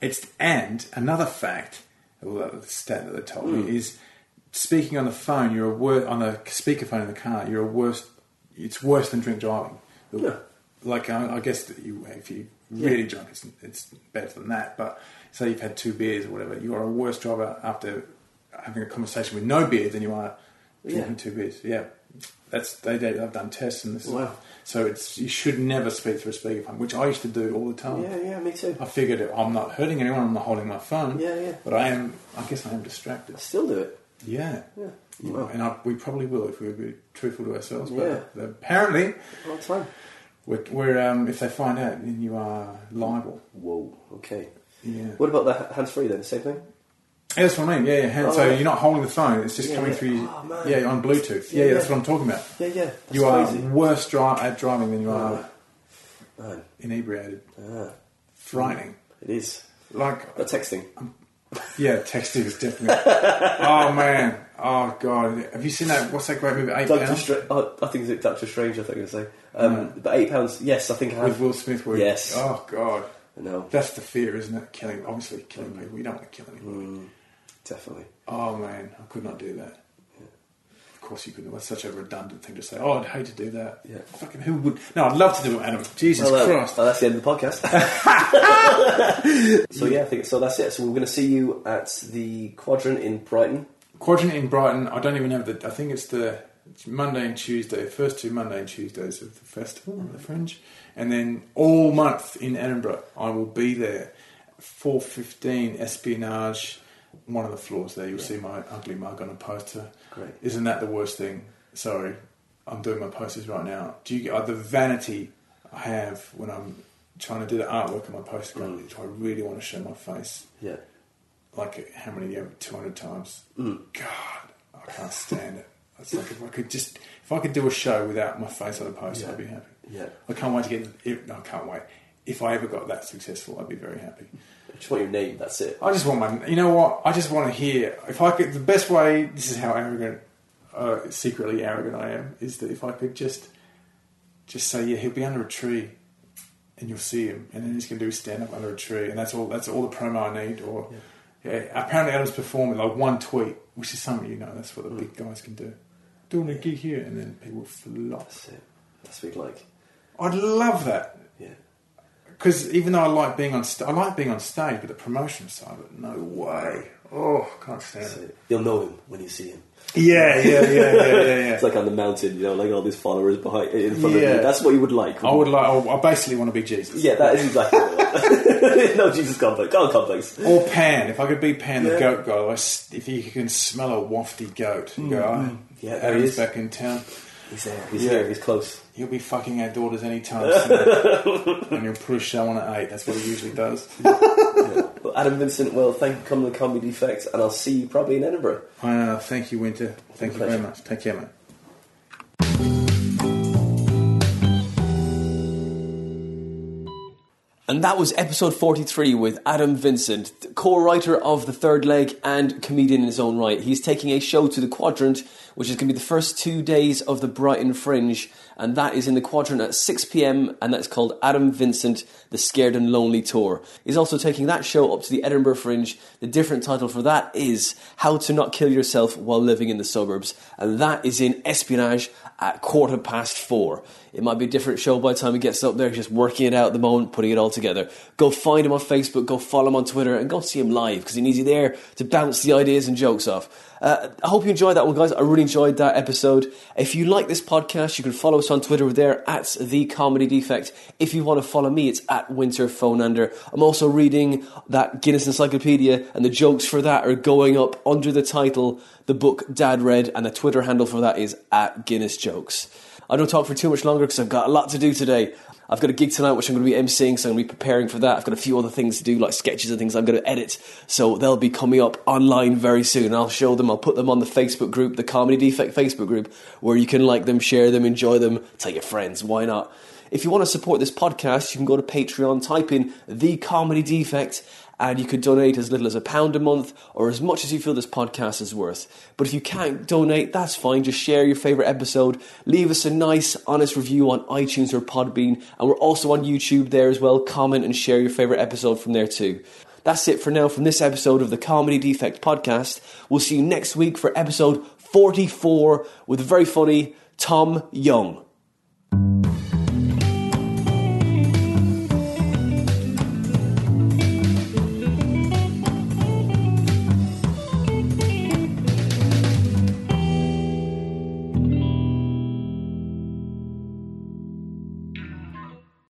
Speaker 2: It's and another fact, well, the stat that they told me mm. is speaking on the phone. You're a wor- on a speakerphone in the car. You're a worse. It's worse than drink driving.
Speaker 1: Yeah.
Speaker 2: Like I, I guess that you, if you really drunk, it's, it's better than that. But say you've had two beers or whatever, you are a worse driver after having a conversation with no beer than you are drinking
Speaker 1: Yeah.
Speaker 2: two beers. Yeah, that's they. they I've done tests and this. is-
Speaker 1: Wow.
Speaker 2: So it's you should never speak through a speakerphone, which I used to do all the time.
Speaker 1: Yeah, yeah, me too.
Speaker 2: I figured I'm not hurting anyone. I'm not holding my phone.
Speaker 1: Yeah, yeah.
Speaker 2: But I am. I guess I am distracted.
Speaker 1: Still do it.
Speaker 2: Yeah.
Speaker 1: Yeah.
Speaker 2: Know, and I, we probably will if we were be truthful to ourselves.
Speaker 1: Yeah.
Speaker 2: But apparently,
Speaker 1: All the time.
Speaker 2: we're, we're um, if they find out, then you are liable.
Speaker 1: Whoa. Okay.
Speaker 2: Yeah.
Speaker 1: What about the hands free then? Same thing.
Speaker 2: Yeah, that's what I mean. Yeah, yeah. And
Speaker 1: Oh,
Speaker 2: so
Speaker 1: right.
Speaker 2: you're not holding the phone; it's just
Speaker 1: Yeah,
Speaker 2: coming
Speaker 1: yeah.
Speaker 2: through.
Speaker 1: Oh,
Speaker 2: yeah, on Bluetooth. Yeah,
Speaker 1: Yeah,
Speaker 2: yeah, that's what I'm talking about.
Speaker 1: Yeah, yeah. That's
Speaker 2: you are
Speaker 1: crazy.
Speaker 2: worse dri- at driving than you are
Speaker 1: Man.
Speaker 2: inebriated.
Speaker 1: Ah,
Speaker 2: Frightening.
Speaker 1: it is.
Speaker 2: Like
Speaker 1: But texting.
Speaker 2: Yeah, texting is definitely. oh man, oh god, have you seen that? What's that great movie? Eight
Speaker 1: Doctor
Speaker 2: Pounds.
Speaker 1: Oh, I think it's Doctor Strange. I think to say. Um, But eight pounds. Yes, I think I
Speaker 2: with
Speaker 1: have.
Speaker 2: Will Smith. Where
Speaker 1: Yes.
Speaker 2: Oh god,
Speaker 1: I know.
Speaker 2: that's the fear, isn't it? Killing, obviously, killing people. You don't want to kill anybody.
Speaker 1: Mm, definitely.
Speaker 2: Oh man, I could not do that. Course, you couldn't. That's such a redundant thing to say. Oh, I'd hate to do that.
Speaker 1: Yeah.
Speaker 2: Fucking who would? No, I'd love to do it, Adam. Jesus
Speaker 1: Well, uh,
Speaker 2: Christ.
Speaker 1: well, that's the end of the podcast. so yeah, I think so. That's it. So we're going to see you at the Quadrant in Brighton.
Speaker 2: Quadrant in Brighton. I don't even have the. I think it's the it's Monday and Tuesday. First two Monday and Tuesdays of the festival, on the Fringe, and then all month in Edinburgh. I will be there. Four fifteen Espionage. One of the floors there. You'll see my ugly mug on a poster.
Speaker 1: Great.
Speaker 2: Isn't that the worst thing? Sorry, I'm doing my posters right now. Do you get uh, the vanity I have when I'm trying to do the artwork on my poster?
Speaker 1: Mm.
Speaker 2: Do I really want to show my face?
Speaker 1: Yeah.
Speaker 2: like how many? Two hundred times.
Speaker 1: Mm.
Speaker 2: God, I can't stand it. It's like if I could just, if I could do a show without my face on a poster,
Speaker 3: Yeah.
Speaker 2: I'd be happy.
Speaker 3: Yeah.
Speaker 2: I can't wait to get. I can't wait. If I ever got that successful, I'd be very happy.
Speaker 3: Just want your name. That's it.
Speaker 2: I just want my. You know what? I just want to hear. If I could, the best way. This is how arrogant, uh, secretly arrogant I am. Is that if I could just, just say, yeah, he'll be under a tree, and you'll see him, and then he's going to do stand up under a tree, and that's all. That's all the promo I need. Or, yeah. apparently Adam's performing like one tweet, which is something you know. That's what the big guys can do. Doing a gig here, and then people flock.
Speaker 3: That's it. That's what you like.
Speaker 2: I'd love that.
Speaker 3: Yeah.
Speaker 2: Because even though I like being on, st- I like being on stage, but the promotion side, of it, no way. Oh, can't stand
Speaker 3: That's
Speaker 2: it.
Speaker 3: You'll know him when you see him.
Speaker 2: Yeah, yeah, yeah, yeah, yeah, yeah.
Speaker 3: It's like on the mountain, you know, like all these followers behind in front of
Speaker 2: Yeah.
Speaker 3: you. That's what you would like.
Speaker 2: I would like. I basically want to be Jesus.
Speaker 3: Yeah, that is exactly what no Jesus complex. God complex.
Speaker 2: Or Pan. If I could be Pan, the goat guy. If you can smell a wafty goat, you go, oh,
Speaker 3: Yeah, there he is.
Speaker 2: back in town.
Speaker 3: He's there. He's
Speaker 2: Yeah.
Speaker 3: here. He's close.
Speaker 2: He'll be fucking our daughters anytime soon. and he'll put a show on at eight. That's what he usually does.
Speaker 3: Well, Adam Vincent, well, thank you for coming to Comedy Defect, and I'll see you probably in Edinburgh.
Speaker 2: Uh, thank you, Winter. Thank you
Speaker 3: Pleasure.
Speaker 2: very much. Take care, mate.
Speaker 1: And that was episode 43 with Adam Vincent, co writer of The Third Leg and comedian in his own right. He's taking a show to the Quadrant, which is going to be the first two days of the Brighton Fringe, and that is in the Quadrant at 6 pm, and that's called Adam Vincent, The Scared and Lonely Tour. He's also taking that show up to the Edinburgh Fringe. The different title for that is How to Not Kill Yourself While Living in the Suburbs, and that is in Espionage at quarter past four. It might be a different show by the time he gets up there. Just working it out at the moment, putting it all together. Go find him on Facebook, go follow him on Twitter, and go see him live because he needs you there to bounce the ideas and jokes off. Uh, I hope you enjoyed that one, guys. I really enjoyed that episode. If you like this podcast, you can follow us on Twitter. There at the Comedy Defect. If you want to follow me, it's at Winter Phonander. I'm also reading that Guinness Encyclopedia, and the jokes for that are going up under the title "The Book Dad Read," and the Twitter handle for that is at Guinness Jokes. I don't talk for too much longer because I've got a lot to do today. I've got a gig tonight which I'm going to be emceeing, so I'm going to be preparing for that. I've got a few other things to do, like sketches and things I'm going to edit, so they'll be coming up online very soon. I'll show them, I'll put them on the Facebook group, the Comedy Defect Facebook group, where you can like them, share them, enjoy them, tell your friends, why not? If you want to support this podcast, you can go to Patreon, type in The Comedy Defect, and you could donate as little as a pound a month or as much as you feel this podcast is worth. But if you can't donate, that's fine. Just share your favourite episode. Leave us a nice, honest review on iTunes or Podbean. And we're also on YouTube there as well. Comment and share your favourite episode from there too. That's it for now from this episode of the Comedy Defect podcast. We'll see you next week for episode 44 with the very funny Tom Young.